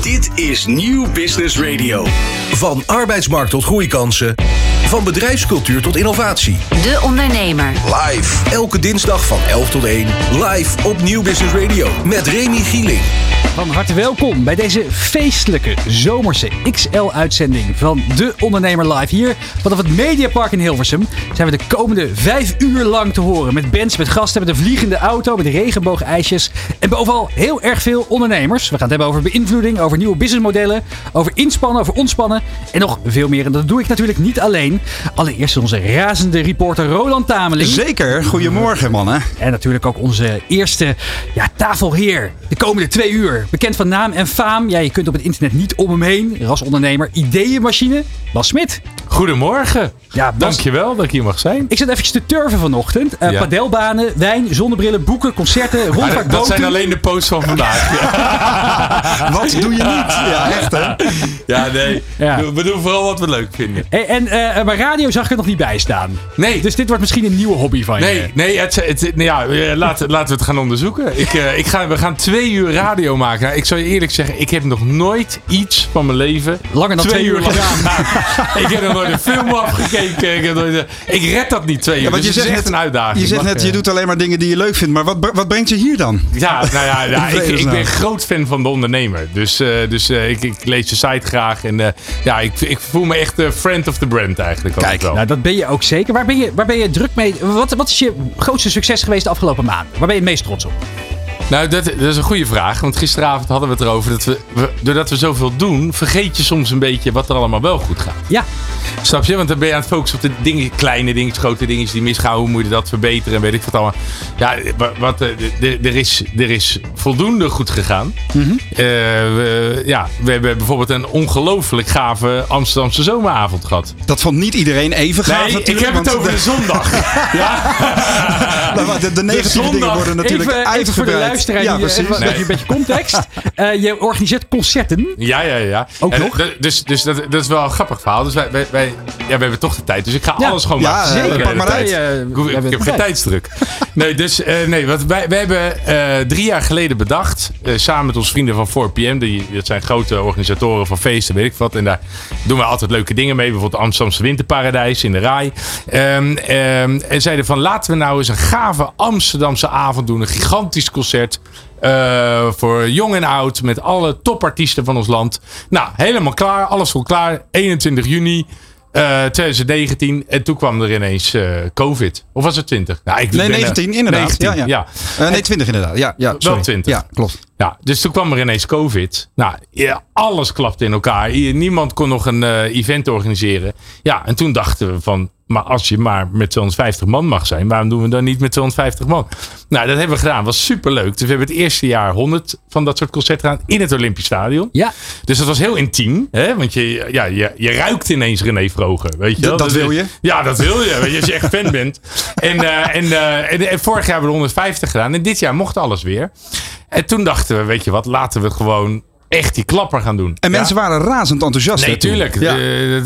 Dit is Nieuw Business Radio. Van arbeidsmarkt tot groeikansen. Van bedrijfscultuur tot innovatie. De Ondernemer. Live. Elke dinsdag van 11 tot 1. Live op Nieuw Business Radio. Met Remy Gieling. Van harte welkom bij deze feestelijke zomerse XL-uitzending van De Ondernemer Live. Hier vanaf het Mediapark in Hilversum zijn we de komende vijf uur lang te horen. Met bands, met gasten, met een vliegende auto, met regenboogijsjes. En bovenal heel erg veel ondernemers. We gaan het hebben over beïnvloeding, over nieuwe businessmodellen, over inspannen, over ontspannen en nog veel meer. En dat doe ik natuurlijk niet alleen. Allereerst onze razende reporter Roland Tameling. Zeker, goedemorgen mannen. En natuurlijk ook onze eerste ja, tafelheer. De komende twee uur. Bekend van naam en faam. Ja, je kunt op het internet niet om hem heen. Rasondernemer, ideeënmachine. Bas Smit. Goedemorgen. Ja, Bas- Dankjewel dat ik hier mag zijn. Ik zat eventjes te turven vanochtend. Eh Ja. Padelbanen, wijn, zonnebrillen, boeken, concerten, Maar dat, rondvaartboten. dat zijn alleen de posts van vandaag. Ja, Wat doe je niet? Ja, echt hè? ja nee. Ja. We doen vooral wat we leuk vinden. En, en eh, maar radio zag ik er nog niet bij staan. Nee. Dus dit wordt misschien een nieuwe hobby van je. Nee, nee het, het, nou ja, eh, laten, laten we het gaan onderzoeken. Ik, eh, ik ga, we gaan twee uur radio maken. Nou, ik zal je eerlijk zeggen, ik heb nog nooit iets van mijn leven... Langer dan twee uur lang gedaan. ik heb nog nooit een film afgekeken. Ik, heb nooit, eh, ik red dat niet twee uur. Ja, want dus je het is zegt echt net- een uitdaging. Je zegt net, eh, je doet alleen maar dingen die je leuk vindt. Maar wat, wat brengt je hier dan? Ja, nou ja, ja ik, ik ben groot fan van de ondernemer. Dus, eh, dus eh, ik, ik lees je site graag. En eh, ja, ik, ik voel me echt de friend of the brand eigenlijk. Kijk, wel. Nou, dat ben je ook zeker. Waar ben je, waar ben je druk mee? Wat, wat is je grootste succes geweest de afgelopen maanden? Waar ben je het meest trots op? Nou, dat, dat is een goede vraag. Want gisteravond hadden we het erover. Dat we, we- doordat we zoveel doen, vergeet je soms een beetje wat er allemaal wel goed gaat. Ja, Snap je? Want dan ben je aan het focussen op de dingen, kleine dingen, grote dingen die misgaan. Hoe moet je dat verbeteren? En weet ik wat allemaal. Ja, wa- wat, eh, er, is, er is voldoende goed gegaan. Mhm. Eh, we, ja, we hebben bijvoorbeeld een ongelooflijk gave Amsterdamse zomeravond gehad. Dat vond niet iedereen even gaaf Nee, ik heb het over de zondag. ja? de, de, de negatieve zondag. dingen worden natuurlijk even, even. Luisteraar, Ja, die, eh, precies. Nee. een beetje context. Eh, je organiseert concerten. Ja, ja, ja. Ook En, nog? Dus, dus dat, dat is wel een grappig verhaal. Dus wij, wij, wij- ja, we hebben toch de tijd. Dus ik ga Ja. alles gewoon Ja, maken. Zeker. pak maar tijd. Wij, Ik, heb geen tijd. tijdsdruk. Nee, dus eh, nee, wat wij, wij hebben drie jaar geleden bedacht, samen met onze vrienden van 4PM, die, dat zijn grote organisatoren van feesten, weet ik wat. En daar doen we altijd leuke dingen mee. Bijvoorbeeld Amsterdamse Winterparadijs in de Rai. Ehm, ehm, en zeiden van laten we nou eens een gave Amsterdamse avond doen. Een gigantisch concert. Eh, voor jong en oud. Met alle topartiesten van ons land. Nou, helemaal klaar. Alles vol klaar. 21 juni. eh, 2019. En toen kwam er ineens eh, COVID. Of was het 20? Nou, ik Nee, ben, eh, 19 inderdaad. 19, ja, ja. Eh, nee, 20 inderdaad. Ja, ja, sorry. 20. Ja, klopt. Ja, dus toen kwam er ineens COVID. Nou, ja, alles klapte in elkaar. Niemand kon nog een eh, event organiseren. Ja, en toen dachten we van, maar als je maar met 250 man mag zijn, waarom doen we dan niet met 250 man? Nou, dat hebben we gedaan. was superleuk. Dus we hebben het eerste jaar 100 van dat soort concerten gedaan in het Olympisch Stadion. Ja, Dus dat was heel intiem. Hè? Want je, ja, je, je ruikt ineens René Vroger. Weet je Dat- wel? dat Dus, wil je? Ja, dat wil je. Weet je als je echt fan bent. En, eh, en, eh, en, en vorig jaar hebben we de 150 gedaan. En dit jaar mocht alles weer. En toen dachten we, weet je wat, laten we gewoon echt die klapper gaan doen. En mensen waren razend enthousiast. Nee, hè, toen. tuurlijk. Ja.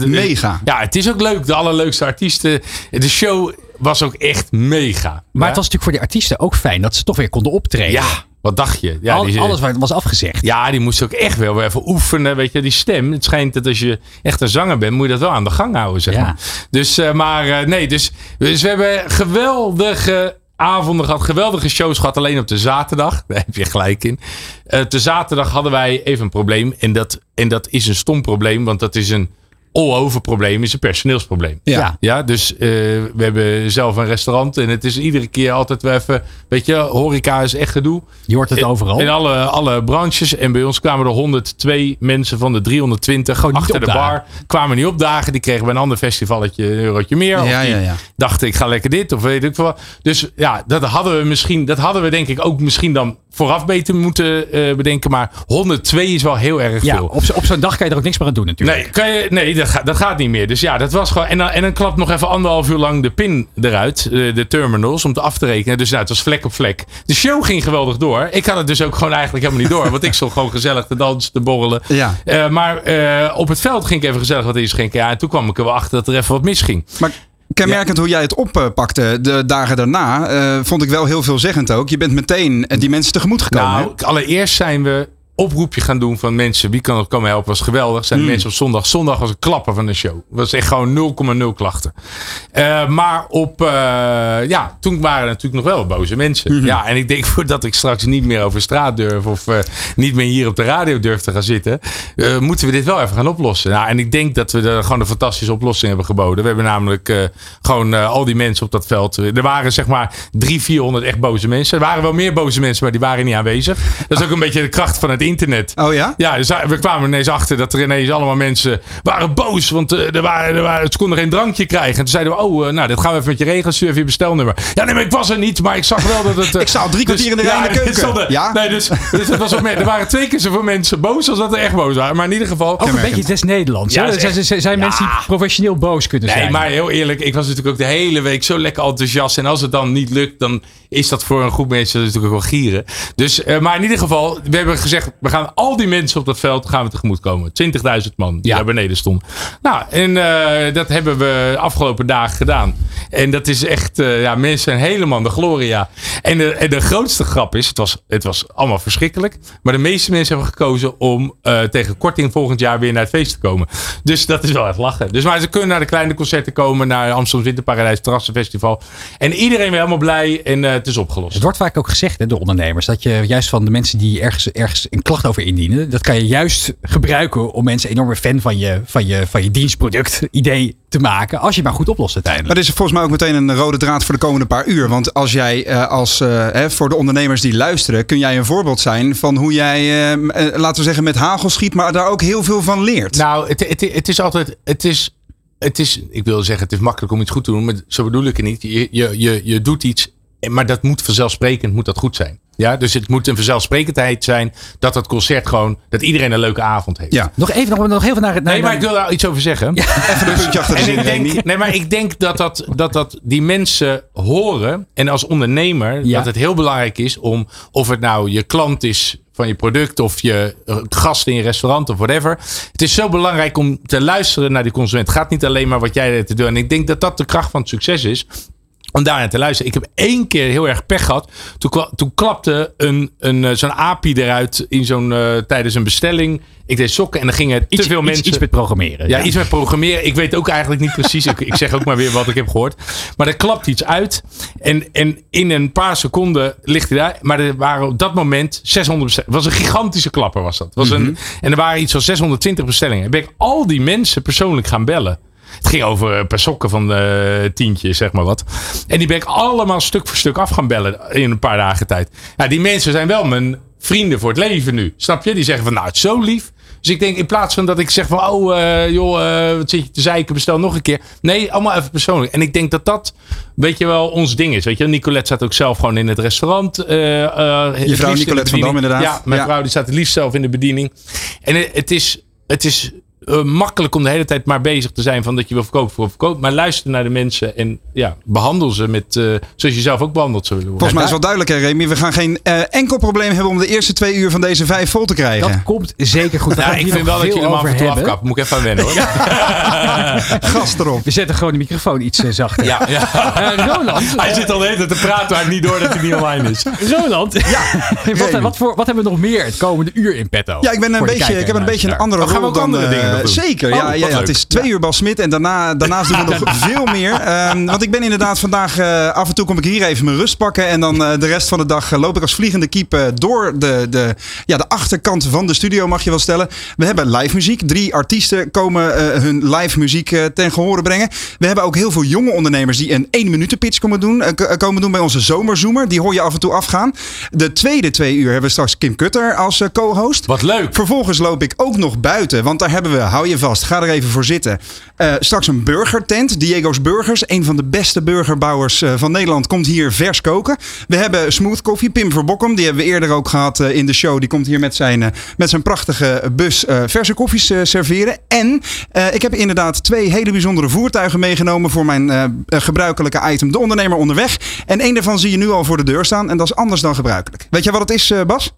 Mega. Ja, het is ook leuk. De allerleukste artiesten. De show was ook echt mega. maar Ja? het was natuurlijk voor die artiesten ook fijn dat ze toch weer konden optreden. Ja, wat dacht je? Ja, Al- die- alles wat was afgezegd. Ja, die moest ook echt wel weer even oefenen. Weet je, die stem. Het schijnt dat als je echt een zanger bent, moet je dat wel aan de gang houden, zeg Ja. maar. Dus, eh, maar eh, nee, dus, dus we hebben geweldige avonden gehad, geweldige shows gehad. Alleen op de zaterdag, daar heb je gelijk in. Op de zaterdag hadden wij even een probleem. En dat, en dat is een stom probleem, want dat is een all-over probleem, is een personeelsprobleem. Ja. Ja, dus eh, we hebben zelf een restaurant en het is iedere keer altijd wel even, weet je, horeca is echt gedoe. Je hoort het In- overal. In alle, alle branches. En bij ons kwamen er 102 mensen van de 320 Gewoon achter de bar. Kwamen niet opdagen. Die kregen bij een ander festivalletje een eurotje meer. Of Ja, die ja, ja. dachten ik ga lekker dit of weet ik veel wat. Dus ja, dat hadden we misschien, dat hadden we denk ik ook misschien dan vooraf beter moeten eh, bedenken. Maar 102 is wel heel erg ja, veel. op, op zo'n dag kan je er ook niks meer aan doen natuurlijk. Nee, kan je, nee dat, gaat, dat gaat niet meer. Dus ja, dat was gewoon. En dan, en dan klapt nog even anderhalf uur lang de pin eruit. De, de terminals, om te af te rekenen. Dus nou, het was vlek op vlek. De show ging geweldig door. Ik had het dus ook gewoon eigenlijk helemaal niet door. Want ik stond gewoon gezellig te dansen, te borrelen. Ja. Eh, maar eh, op het veld ging ik even gezellig wat inschenken. Ja, en toen kwam ik er wel achter dat er even wat misging. Maar kenmerkend hoe jij het oppakte de dagen daarna, eh, vond ik wel heel veelzeggend ook. Je bent meteen eh, die mensen tegemoet gekomen. Nou, allereerst zijn we oproepje gaan doen van mensen. Wie kan nog komen helpen? Was geweldig. Zijn de mensen op zondag. Zondag was een klappen van de show. Was echt gewoon 0,0 klachten. Eh, maar op, eh, ja, toen waren er natuurlijk nog wel boze mensen. Ja, en ik denk voordat ik straks niet meer over straat durf of eh, niet meer hier op de radio durf te gaan zitten, moeten we dit wel even gaan oplossen. Nou, en ik denk dat we er gewoon een fantastische oplossing hebben geboden. We hebben namelijk gewoon al die mensen op dat veld. Er waren zeg maar 300, 400 echt boze mensen. Er waren wel meer boze mensen, maar die waren niet aanwezig. Dat is ook een beetje de kracht van het internet. Oh ja? Ja, dus we kwamen ineens achter dat er ineens allemaal mensen waren boos. Want eh, er waren, er waren, ze konden geen drankje krijgen. En toen zeiden we, oh, eh, nou, dit gaan we even met je regelen. Stuur even je bestelnummer. Ja, nee, maar ik was er niet. Maar ik zag wel dat het... eh, Ik sta al drie kwartier in de rij in de dit keuken. stond er- Ja? Nee, dus, dus het was ook meer, er waren twee keer zoveel mensen boos als dat er echt boos waren. Maar in ieder geval... Ook een beetje des Nederlands. Ja, zijn, echt- zijn mensen die professioneel boos kunnen Nee, zijn. maar heel eerlijk, ik was natuurlijk ook de hele week zo lekker enthousiast. En als het dan niet lukt, dan is dat voor een groep mensen natuurlijk ook wel gieren. Dus, eh, maar in ieder geval, we hebben gezegd, we gaan al die mensen op dat veld gaan we tegemoet komen. 20.000 man die Ja. daar beneden stonden. Nou, en eh, dat hebben we de afgelopen dagen gedaan. En dat is echt, eh, ja, mensen zijn helemaal de gloria. En de, en de grootste grap is, het was, het was allemaal verschrikkelijk. Maar de meeste mensen hebben gekozen om tegen korting volgend jaar weer naar het feest te komen. Dus dat is wel echt lachen. Dus maar ze kunnen naar de kleine concerten komen, naar Amsterdam Winterparadijs, Terrassenfestival. En iedereen weer helemaal blij en het is opgelost. Het wordt vaak ook gezegd, hè, de ondernemers, dat je juist van de mensen die ergens, ergens een klacht over indienen, dat kan je juist gebruiken om mensen enorme fan van je, van je, van je dienstproduct idee te maken, als je het maar goed oplost Maar uiteindelijk. dit is volgens mij ook meteen een rode draad voor de komende paar uur. Want als jij eh, als eh, hè, voor de ondernemers die luisteren, kun jij een voorbeeld zijn van hoe jij, eh, eh, laten we zeggen, met hagel schiet, maar daar ook heel veel van leert. Nou, het, het, het is altijd. Het is, het is, ik wil zeggen, het is makkelijk om iets goed te doen, maar zo bedoel ik het niet. Je, je, je, je doet iets, maar dat moet vanzelfsprekend moet dat goed zijn. Ja, dus het moet een vanzelfsprekendheid zijn dat het concert gewoon, dat iedereen een leuke avond heeft. Ja, Nog even, nog, nog even naar het. Naar, Nee, maar ik wil daar iets over zeggen. even een puntje achter de En zin, denk, nee, maar ik denk dat, dat, dat, dat die mensen horen. En als ondernemer Ja. dat het heel belangrijk is om of het nou je klant is van je product of je eh, gast in je restaurant of whatever. Het is zo belangrijk om te luisteren naar die consument. Het gaat niet alleen maar wat jij te doen. En ik denk dat dat de kracht van het succes is. Om daarnaar te luisteren. Ik heb één keer heel erg pech gehad. Toen, toen klapte een, een, eh, zo'n API eruit in zo'n, eh, tijdens een bestelling. Ik deed sokken en dan gingen te iets, veel iets, mensen. iets met programmeren. Ja, iets met programmeren. Ik weet ook eigenlijk niet precies. Ik, ik zeg ook maar weer wat ik heb gehoord. Maar er klapt iets uit. En, en in een paar seconden ligt hij daar. Maar er waren op dat moment 600 bestellingen. Het was een gigantische klapper was dat. Was een, en er waren iets van 620 bestellingen. Ben ik al die mensen persoonlijk gaan bellen. Het ging over een paar sokken van eh tientje, zeg maar wat. En die ben ik allemaal stuk voor stuk af gaan bellen in een paar dagen tijd. Ja, die mensen zijn wel mijn vrienden voor het leven nu. Snap je? Die zeggen van, nou, het is zo lief. Dus ik denk, in plaats van dat ik zeg van, oh, eh, joh, eh, wat zit je te zeiken, bestel nog een keer. Nee, allemaal even persoonlijk. En ik denk dat dat, weet je wel, ons ding is. Weet je, Nicolette staat ook zelf gewoon in het restaurant. eh, eh, in de Nicolette van Dam, inderdaad. Ja, mijn Ja. vrouw die staat het liefst zelf in de bediening. En het, het is, het is eh, makkelijk om de hele tijd maar bezig te zijn van dat je wil verkopen voor verkopen. Maar luister naar de mensen en ja, behandel ze met, eh, zoals je zelf ook behandeld zou willen worden. Volgens mij is wel duidelijk, hè, Remy. We gaan geen eh, enkel probleem hebben om de eerste twee uur van deze vijf vol te krijgen. Dat komt zeker goed. Ja, ik vind wel dat je hem af en toe. Moet ik even aan wennen hoor. Ja, Gas erop. We zetten gewoon de microfoon iets zachter. ja. Eh, Roland, Hij zit al de hele tijd te praten, maar niet door dat hij niet online is. Roland. Ja. wat, wat, voor, wat hebben we nog meer het komende uur in petto? Ja, ik ben een beetje, ik heb en een beetje een andere Oh, gaan we rol ook dan... andere eh, dingen nog doen? zeker, Oh, ja, wat ja. Het is twee uur Bas Smit en daarna, daarnaast doen we nog veel meer. Ehm, want ik ben inderdaad vandaag, eh, af en toe kom ik hier even mijn rust pakken. En dan eh, de rest van de dag eh, loop ik als vliegende kiep eh, door de, de, ja, de achterkant van de studio, mag je wel stellen. We hebben live muziek. Drie artiesten komen eh, hun live muziek eh, ten gehore brengen. We hebben ook heel veel jonge ondernemers die een 1 minuten pitch komen doen, eh, komen doen bij onze zomerzoomer. Die hoor je af en toe afgaan. De tweede twee uur hebben we straks Kim Kutter als eh, co-host. Wat leuk. Vervolgens loop ik ook nog buiten, want daar hebben we, hou je vast, ga er even voor zitten. Eh, straks een burgertent, Diego's Burgers. Een van de beste burgerbouwers eh, van Nederland komt hier vers koken. We hebben Smooth Coffee, Pim Verbokkum. Die hebben we eerder ook gehad eh, in de show. Die komt hier met zijn, eh, met zijn prachtige bus eh, verse koffies eh, serveren. En eh, ik heb inderdaad twee hele bijzondere voertuigen meegenomen voor mijn eh, eh, gebruikelijke item, de ondernemer onderweg. En één daarvan zie je nu al voor de deur staan en dat is anders dan gebruikelijk. Weet je wat het is, eh, Bas?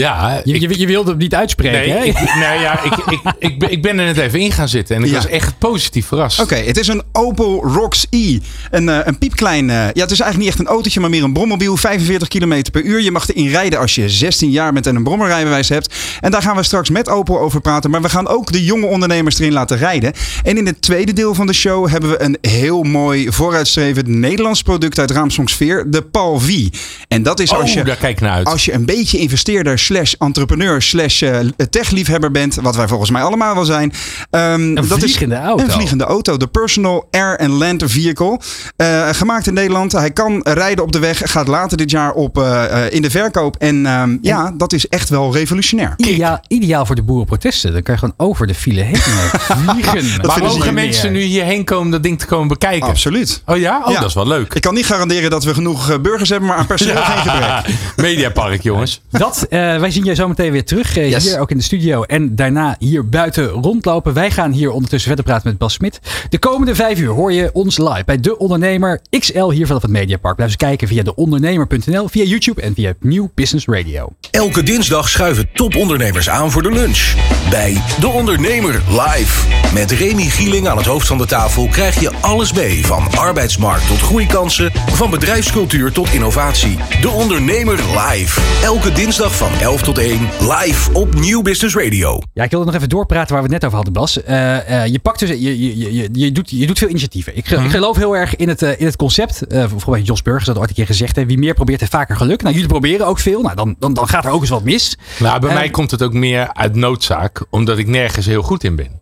Ja, Je, ik- je, je wilde het niet uitspreken, Nee, hè? ik, nee ja, ik, ik, ik, ben- ik ben er net even in gaan zitten en ik Ja. was echt positief verrast. Oké, het is een Opel Rocks E. Een, eh, een piepklein, eh, ja, het is eigenlijk niet echt een autootje, maar meer een brommobiel. 45 km per uur. Je mag erin rijden als je 16 jaar bent en een brommerrijbewijs hebt. En daar gaan we straks met Opel over praten. Maar we gaan ook de jonge ondernemers erin laten rijden. En in het tweede deel van de show hebben we een heel mooi vooruitstrevend Nederlands product uit Raamsdonksveer. De Pal V. En dat is als Oh, je... daar kijk naar uit. Als je een beetje investeerder slash entrepreneur slash eh, techliefhebber bent, wat wij volgens mij allemaal wel zijn. ehm, dat is vliegende auto. Een vliegende auto. De Personal Air and Land Vehicle. Eh, gemaakt in Nederland. Hij kan rijden op de weg. Gaat later dit jaar op, eh, eh, in de verkoop. En ehm, ja, dat is echt wel revolutionair. Ideaal, ideaal voor de boerenprotesten. Dan kan je gewoon over de file heen vliegen. maar mogen mensen nu hierheen komen om dat ding te komen bekijken? Absoluut. Oh ja? Oh, Ja. dat is wel leuk. Ik kan niet garanderen dat we genoeg burgers hebben, maar aan personeel geen gebrek. Mediapark, jongens. Dat, eh, wij zien je zo meteen weer terug. eh, Yes. Hier ook in de studio. En daarna hier buiten rondlopen. Wij gaan hier ondertussen verder praten met Bas Smit. De komende vijf uur hoor je ons live bij De Ondernemer XL hier vanaf het Mediapark. Blijf eens kijken via deondernemer.nl, via YouTube en via Nieuw Business Radio. Elke dinsdag schuiven topondernemers aan voor de lunch. Bij De Ondernemer live. Met Remy Gieling aan het hoofd van de tafel krijg je alles mee. Van arbeidsmarkt tot groeikansen, van bedrijfscultuur tot innovatie. De Ondernemer live. Elke dinsdag van 11 tot 1 live op Nieuw Business Radio. Ja, ik wilde nog even doorpraten waar we het net over hadden, Bas. Eh, eh, je pakt dus, je, je, je, je, je doet, je doet veel initiatieven. Ik, ik geloof heel erg in het, eh, in het concept. Eh volgens mij Jos Burgers had ooit een keer gezegd. Hè, wie meer probeert, heeft vaker geluk. Nou, jullie proberen ook veel. Nou, dan, dan, dan gaat er ook eens wat mis. Nou, bij mij komt het ook meer uit noodzaak, omdat ik nergens heel goed in ben.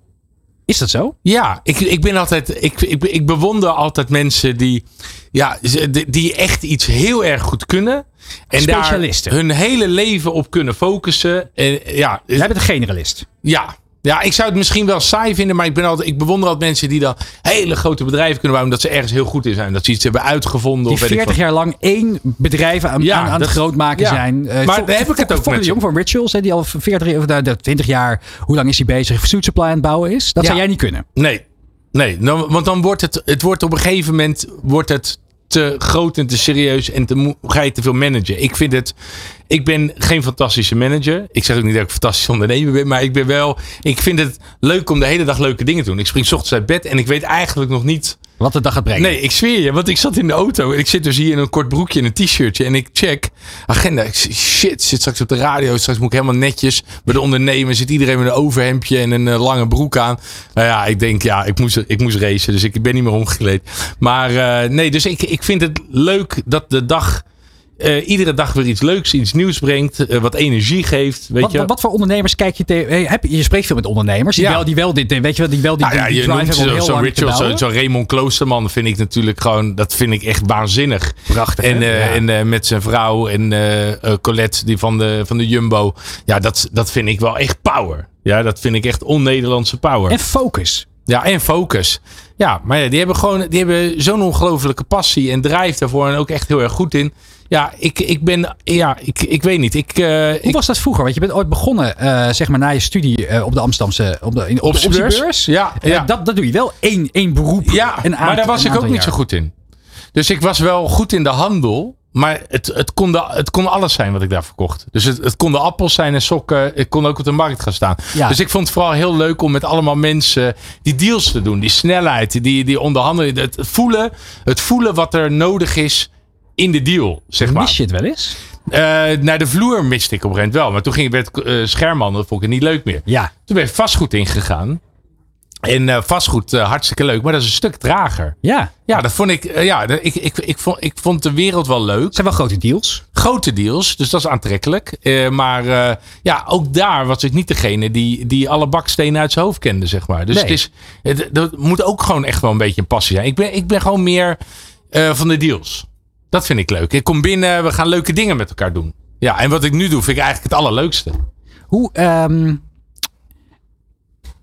Is dat zo? Ja, ik, ik ben altijd. Ik, ik, ik bewonder altijd mensen die. Ja, die- die echt iets heel erg goed kunnen. En Specialisten. daar hun hele leven op kunnen focussen. En, ja, Jij bent een generalist. ja. Ja, ik zou het misschien wel saai vinden, maar ik, ben altijd, ik bewonder altijd mensen die dan hele grote bedrijven kunnen bouwen, omdat ze ergens heel goed in zijn. Dat ze iets hebben uitgevonden. Die of weet ik 40 wat. jaar lang één bedrijf aan, Ja, aan, aan het dat- groot maken ja. zijn. Eh, Maar daar heb ik het ook met. Jong van Rituals, hè, die al 40, of, nou, 20 jaar, hoe lang is hij bezig, food supply aan het bouwen is. Dat Ja. zou jij niet kunnen. Nee, nee dan, want dan wordt het, het wordt op een gegeven moment wordt het te groot en te serieus en te, ga je te veel managen. Ik vind het, ik ben geen fantastische manager. Ik zeg ook niet dat ik een fantastische ondernemer ben, maar ik ben wel, ik vind het leuk om de hele dag leuke dingen te doen. Ik spring 's ochtends uit bed en ik weet eigenlijk nog niet Wat de dag gaat brengen. Nee, ik zweer je, want ik zat in de auto en ik zit dus hier in een kort broekje en een t-shirtje en ik check agenda. Ik zeg, shit, zit straks op de radio, straks moet ik helemaal netjes bij de ondernemer. Zit iedereen met een overhemdje en een eh, lange broek aan. Nou ja, ik denk, ja, ik moest, ik moest racen, dus ik ben niet meer omgekleed. Maar eh, nee, dus ik, ik vind het leuk dat de dag, eh, iedere dag weer iets leuks, iets nieuws brengt, eh, wat energie geeft, weet Wat, je. wat, wat voor ondernemers kijk je tegen? Hey, heb je, je spreekt veel met ondernemers die, Ja. wel, die wel dit, weet je wel, die wel die, Nou ja, die je hebben om zo- Richard, zo, zo Raymond Kloosterman vind ik natuurlijk gewoon, dat vind ik echt waanzinnig. Prachtig. En, eh, Ja. en met zijn vrouw en Colette, die van de, van de Jumbo. Ja, dat, dat vind ik wel echt power. Ja, dat vind ik echt on-Nederlandse power. en focus. ja, en focus. Ja, maar ja, die hebben gewoon die hebben zo'n ongelofelijke passie en drive daarvoor. En ook echt heel erg goed in. Ja, ik, ik ben, ja, ik, ik weet niet. Ik, eh, Hoe ik, was dat vroeger? Want je bent ooit begonnen, eh, zeg maar, na je studie eh, op de Amsterdamse, op de, in, op Op de beurs? Ja, ja. dat, dat doe je wel één, één beroep. Ja, een maar daar was ik ook niet zo goed in. Dus ik was wel goed in de handel. Maar het, het, kon, de, het kon alles zijn wat ik daar verkocht. Dus het, het konden appels zijn en sokken. Ik kon ook op de markt gaan staan. Ja. Dus ik vond het vooral heel leuk om met allemaal mensen die deals te doen. Die snelheid, die, die onderhandeling. Het voelen, het voelen wat er nodig is in de deal, zeg maar. Mis je het wel eens? Eh, naar de vloer miste ik op een gegeven moment wel. Maar toen ging, werd eh schermhandel, dat vond ik het niet leuk meer. Ja. Toen ben ik vastgoed ingegaan. En eh, vastgoed, hartstikke leuk. Maar dat is een stuk trager. Ja. Ja, dat vond ik. ja, ik, ik, ik, vond, ik vond de wereld wel leuk. Het zijn wel grote deals. Grote deals, dus dat is aantrekkelijk. Maar ja, ook daar was ik niet degene die, die alle bakstenen uit zijn hoofd kende, zeg maar. Dus Nee. het is, het, dat moet ook gewoon echt wel een beetje een passie zijn. Ik ben, ik ben gewoon meer van de deals. Dat vind ik leuk. Ik kom binnen, we gaan leuke dingen met elkaar doen. Ja, en wat ik nu doe, vind ik eigenlijk het allerleukste. Hoe, ehm,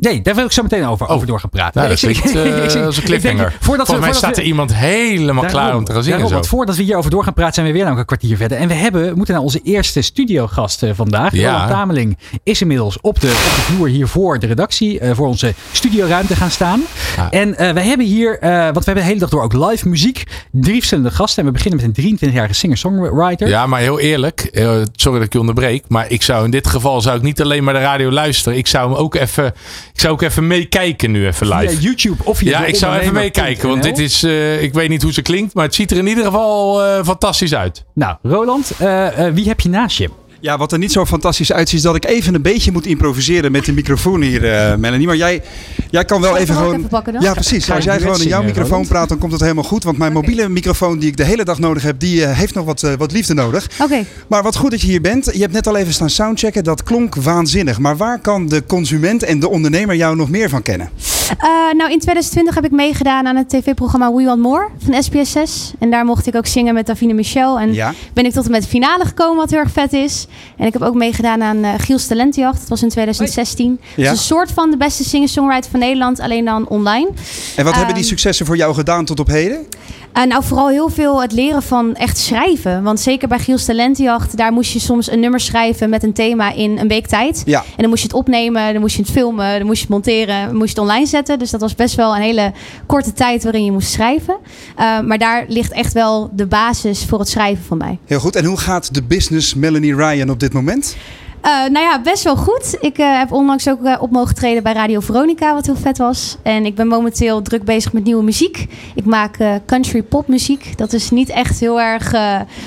Nee, daar wil ik zo meteen over, over Oh. door gaan praten. Nou, dat klinkt ik- eh, ik- als een ik denk, cliffhanger. Voordat we, Volgens mij voordat staat er iemand helemaal klaar om te gaan zingen. daarom, Zo. want voordat we hierover door gaan praten, zijn we weer een kwartier verder. En we hebben, moeten naar onze eerste studiogast eh, vandaag. Ja. Roland Tameling is inmiddels op de, op de vloer hier voor de redactie, eh, voor onze studioruimte gaan staan. Ja. En eh, we hebben hier, want we hebben de hele dag door ook live muziek, drie verschillende gasten. En we beginnen met een 23-jarige singer-songwriter. Ja, maar heel eerlijk, sorry dat ik je onderbreek, maar ik zou in dit geval zou ik niet alleen maar de radio luisteren. Ik zou hem ook even, ik zou ook even meekijken nu even live. YouTube of via Ja, ik zou even meekijken, want dit is, eh, ik weet niet hoe ze klinkt, maar het ziet er in ieder geval eh, fantastisch uit. Nou, Roland, eh, wie heb je naast je? Ja, wat er niet zo fantastisch uitziet, is dat ik even een beetje moet improviseren met de microfoon hier, eh, Melanie. Maar jij, jij kan wel even gewoon. even pakken dan? Ja, precies. Als jij gewoon in jouw microfoon praat, dan komt het helemaal goed. Want mijn mobiele microfoon die ik de hele dag nodig heb, die eh, heeft nog wat, eh, wat liefde nodig. Oké. Maar wat goed dat je hier bent. Je hebt net al even staan soundchecken. Dat klonk waanzinnig. Maar waar kan de consument en de ondernemer jou nog meer van kennen? Eh, nou, in 2020 heb ik meegedaan aan het tv-programma We Want More van SBS6. En daar mocht ik ook zingen met Davine Michel. En Ja. ben ik tot en met de finale gekomen, wat heel erg vet is. En ik heb ook meegedaan aan eh Giels Talentenjacht. Dat was in 2016. Ja. Dus een soort van de beste singer-songwriter van Nederland, alleen dan online. En wat hebben die Ehm, successen voor jou gedaan tot op heden? Eh, nou, vooral heel veel het leren van echt schrijven. Want zeker bij Giels Talentenjacht, daar moest je soms een nummer schrijven met een thema in een week tijd. Ja. En dan moest je het opnemen, dan moest je het filmen, dan moest je het monteren, dan moest je het online zetten. Dus dat was best wel een hele korte tijd waarin je moest schrijven. Eh, maar daar ligt echt wel de basis voor het schrijven van mij. Heel goed. En hoe gaat de business Melanie Ryan op dit moment? Eh, nou ja, best wel goed. Ik eh, heb onlangs ook eh, op mogen treden bij Radio Veronica, wat heel vet was. En ik ben momenteel druk bezig met nieuwe muziek. Ik maak country pop muziek. Dat is niet echt heel erg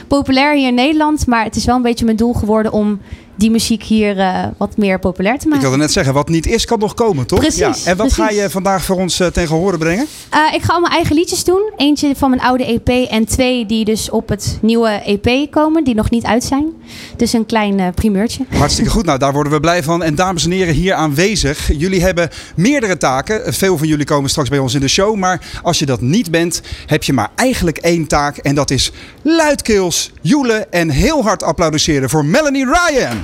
populair hier in Nederland. Maar het is wel een beetje mijn doel geworden om die muziek hier eh, wat meer populair te Ik maken. wilde net zeggen, wat niet is, kan nog komen, toch? Precies, Ja. En wat ga je vandaag voor ons eh, tegen horen brengen? Eh, ik ga allemaal eigen liedjes doen. Eentje van mijn oude EP en twee die dus op het nieuwe EP komen, die nog niet uit zijn. Dus een klein primeurtje. Hartstikke goed. Nou, daar worden we blij van. En dames en heren hier aanwezig. Jullie hebben meerdere taken. Veel van jullie komen straks bij ons in de show. Maar als je dat niet bent, heb je maar eigenlijk één taak. En dat is luidkeels, joelen en heel hard applaudisseren voor Melanie Ryan.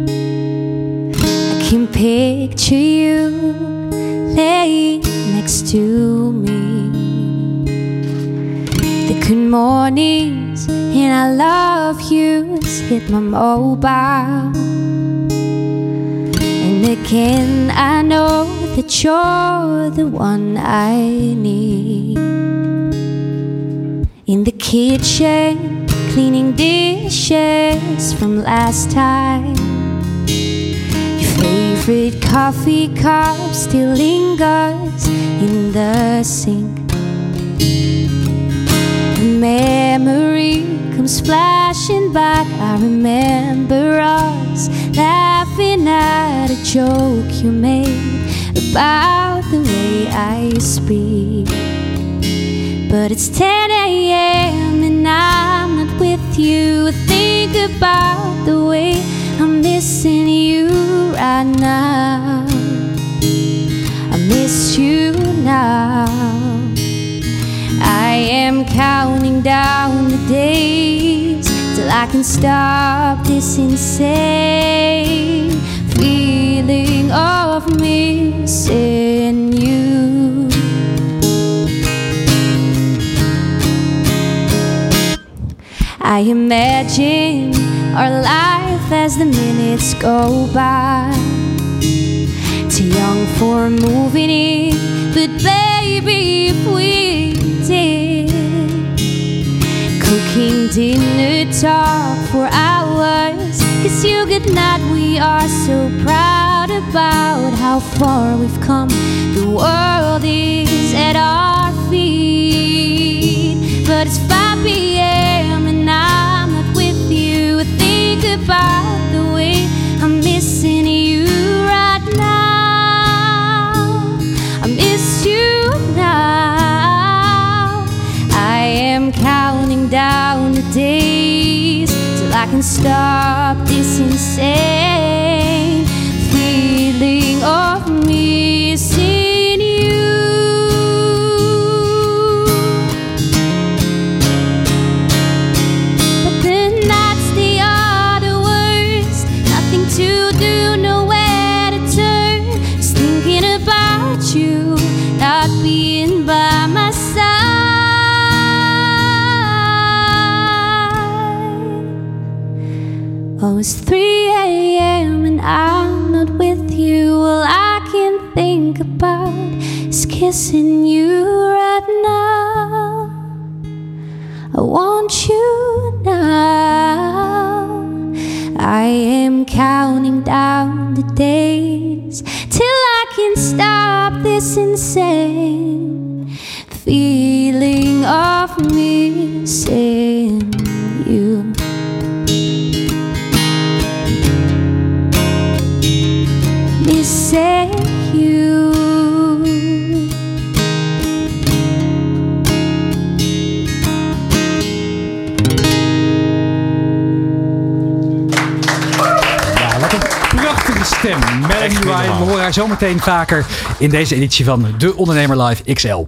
picture you laying next to me. The good mornings and I love yous hit my mobile. And again, I know that you're the one I need in the kitchen, cleaning dishes from last time. Favorite coffee cup still lingers in the sink. Memory comes flashing back. I remember us laughing at a joke you made about the way I speak. But it's 10 a.m. and I'm not with you. Think about the way I'm missing you right now. I miss you now. I am counting down the days till I can stop this insane feeling of missing you. I imagine our life as the minutes go by. Too young for moving in, but baby, if we did, cooking dinner talk for hours. Kiss you goodnight, we are so proud about how far we've come. The world is at our feet, can stop this insane feeling of Oh, it's 3 a.m. and I'm not with you. All I can think about is kissing you right now. I want you now. I am counting down the days till I can stop this insane feeling of missing stem. Melanie Ryan. We horen haar zometeen vaker in deze editie van De Ondernemer Live XL.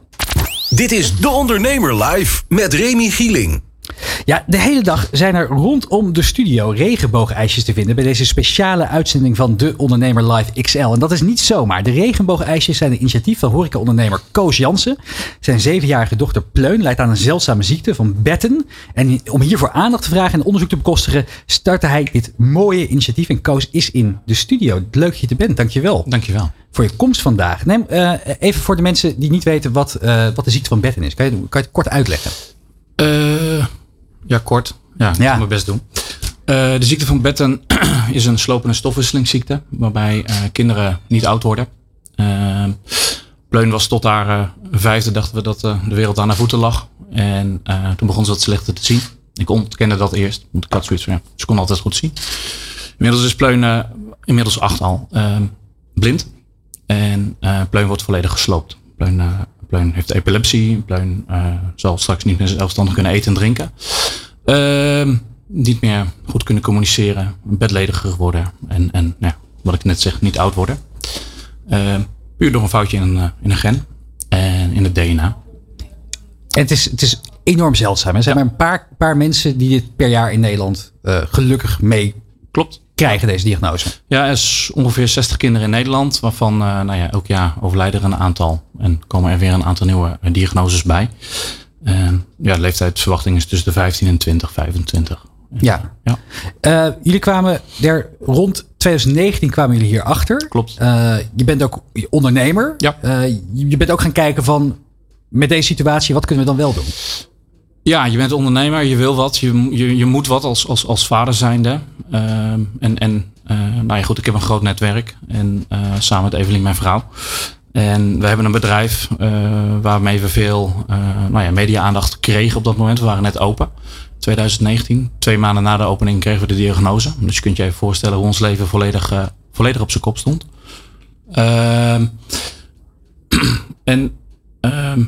Dit is De Ondernemer Live met Remy Gieling. Ja, de hele dag zijn er rondom de studio regenboogijsjes te vinden bij deze speciale uitzending van De Ondernemer Live XL. En dat is niet zomaar. De regenboogijsjes zijn een initiatief van horecaondernemer Koos Jansen. Zijn zevenjarige dochter Pleun leidt aan een zeldzame ziekte van betten. En om hiervoor aandacht te vragen en onderzoek te bekostigen, startte hij dit mooie initiatief. En Koos is in de studio. Leuk dat je er bent. Dankjewel Dankjewel. voor je komst vandaag. Neem eh, even voor de mensen die niet weten wat, eh, wat de ziekte van betten is. Kan je, kan je het kort uitleggen? Eh, ja, kort. Ja, ik Ja. mijn best doen. Eh, de ziekte van Betten is een slopende stofwisselingsziekte. Waarbij eh, kinderen niet oud worden. Eh, Pleun was tot haar vijfde, dachten we dat de wereld aan haar voeten lag. En toen begon ze wat slechter te zien. Ik ontkende dat eerst. Want ik had zoiets van, ja, ze kon altijd goed zien. Inmiddels is Pleun, inmiddels acht al, blind. En Pleun wordt volledig gesloopt. Pleun, Pleun heeft epilepsie. Pleun eh, zal straks niet meer zelfstandig kunnen eten en drinken. Ehm, niet meer goed kunnen communiceren. Bedlediger geworden. En, en nou wat ik net zeg, niet oud worden. Ehm, puur door een foutje in een, eh, in een gen. En in het DNA. En het is, het is enorm zeldzaam. Er zijn maar een paar, paar mensen die dit per jaar in Nederland eh, gelukkig mee Klopt. Krijgen, deze diagnose. Ja, er is ongeveer 60 kinderen in Nederland, waarvan eh, nou ja, elk jaar overlijden er een aantal. En komen er weer een aantal nieuwe eh, diagnoses bij. Ja, de leeftijdsverwachting is tussen de 15 en 20, 25. Ja. Ja, Eh, jullie kwamen er rond 2019 kwamen jullie hier achter. klopt. Je bent ook ondernemer. Ja. Je bent ook gaan kijken van met deze situatie, wat kunnen we dan wel doen? Ja, je bent ondernemer, je wil wat, je, je, je moet wat als, als, als vader zijnde. Ehm, en en eh, nou ja, goed, ik heb een groot netwerk. En eh, samen met Evelien, mijn vrouw. En we hebben een bedrijf eh, waarmee we veel nou ja, media-aandacht kregen op dat moment. We waren net open. 2019, twee maanden na de opening kregen we de diagnose. Dus je kunt je even voorstellen hoe ons leven volledig, volledig op zijn kop stond. Ehm, en ehm,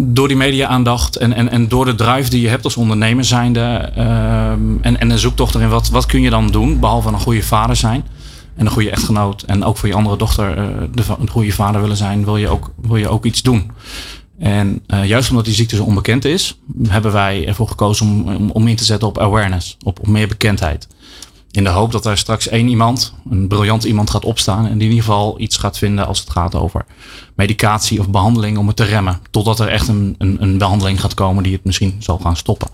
door die media-aandacht en, en, en door de drive die je hebt als ondernemer zijnde ehm, en, en een zoektocht erin, wat, wat kun je dan doen, behalve een goede vader zijn en een goede echtgenoot en ook voor je andere dochter eh, de, een goede vader willen zijn, wil je ook, wil je ook iets doen. En eh, juist omdat die ziekte zo onbekend is, hebben wij ervoor gekozen om, om, om in te zetten op awareness, op, op meer bekendheid. In de hoop dat er straks één iemand, een briljant iemand gaat opstaan en die in ieder geval iets gaat vinden als het gaat over medicatie of behandeling om het te remmen. Totdat er echt een, een, een behandeling gaat komen die het misschien zal gaan stoppen.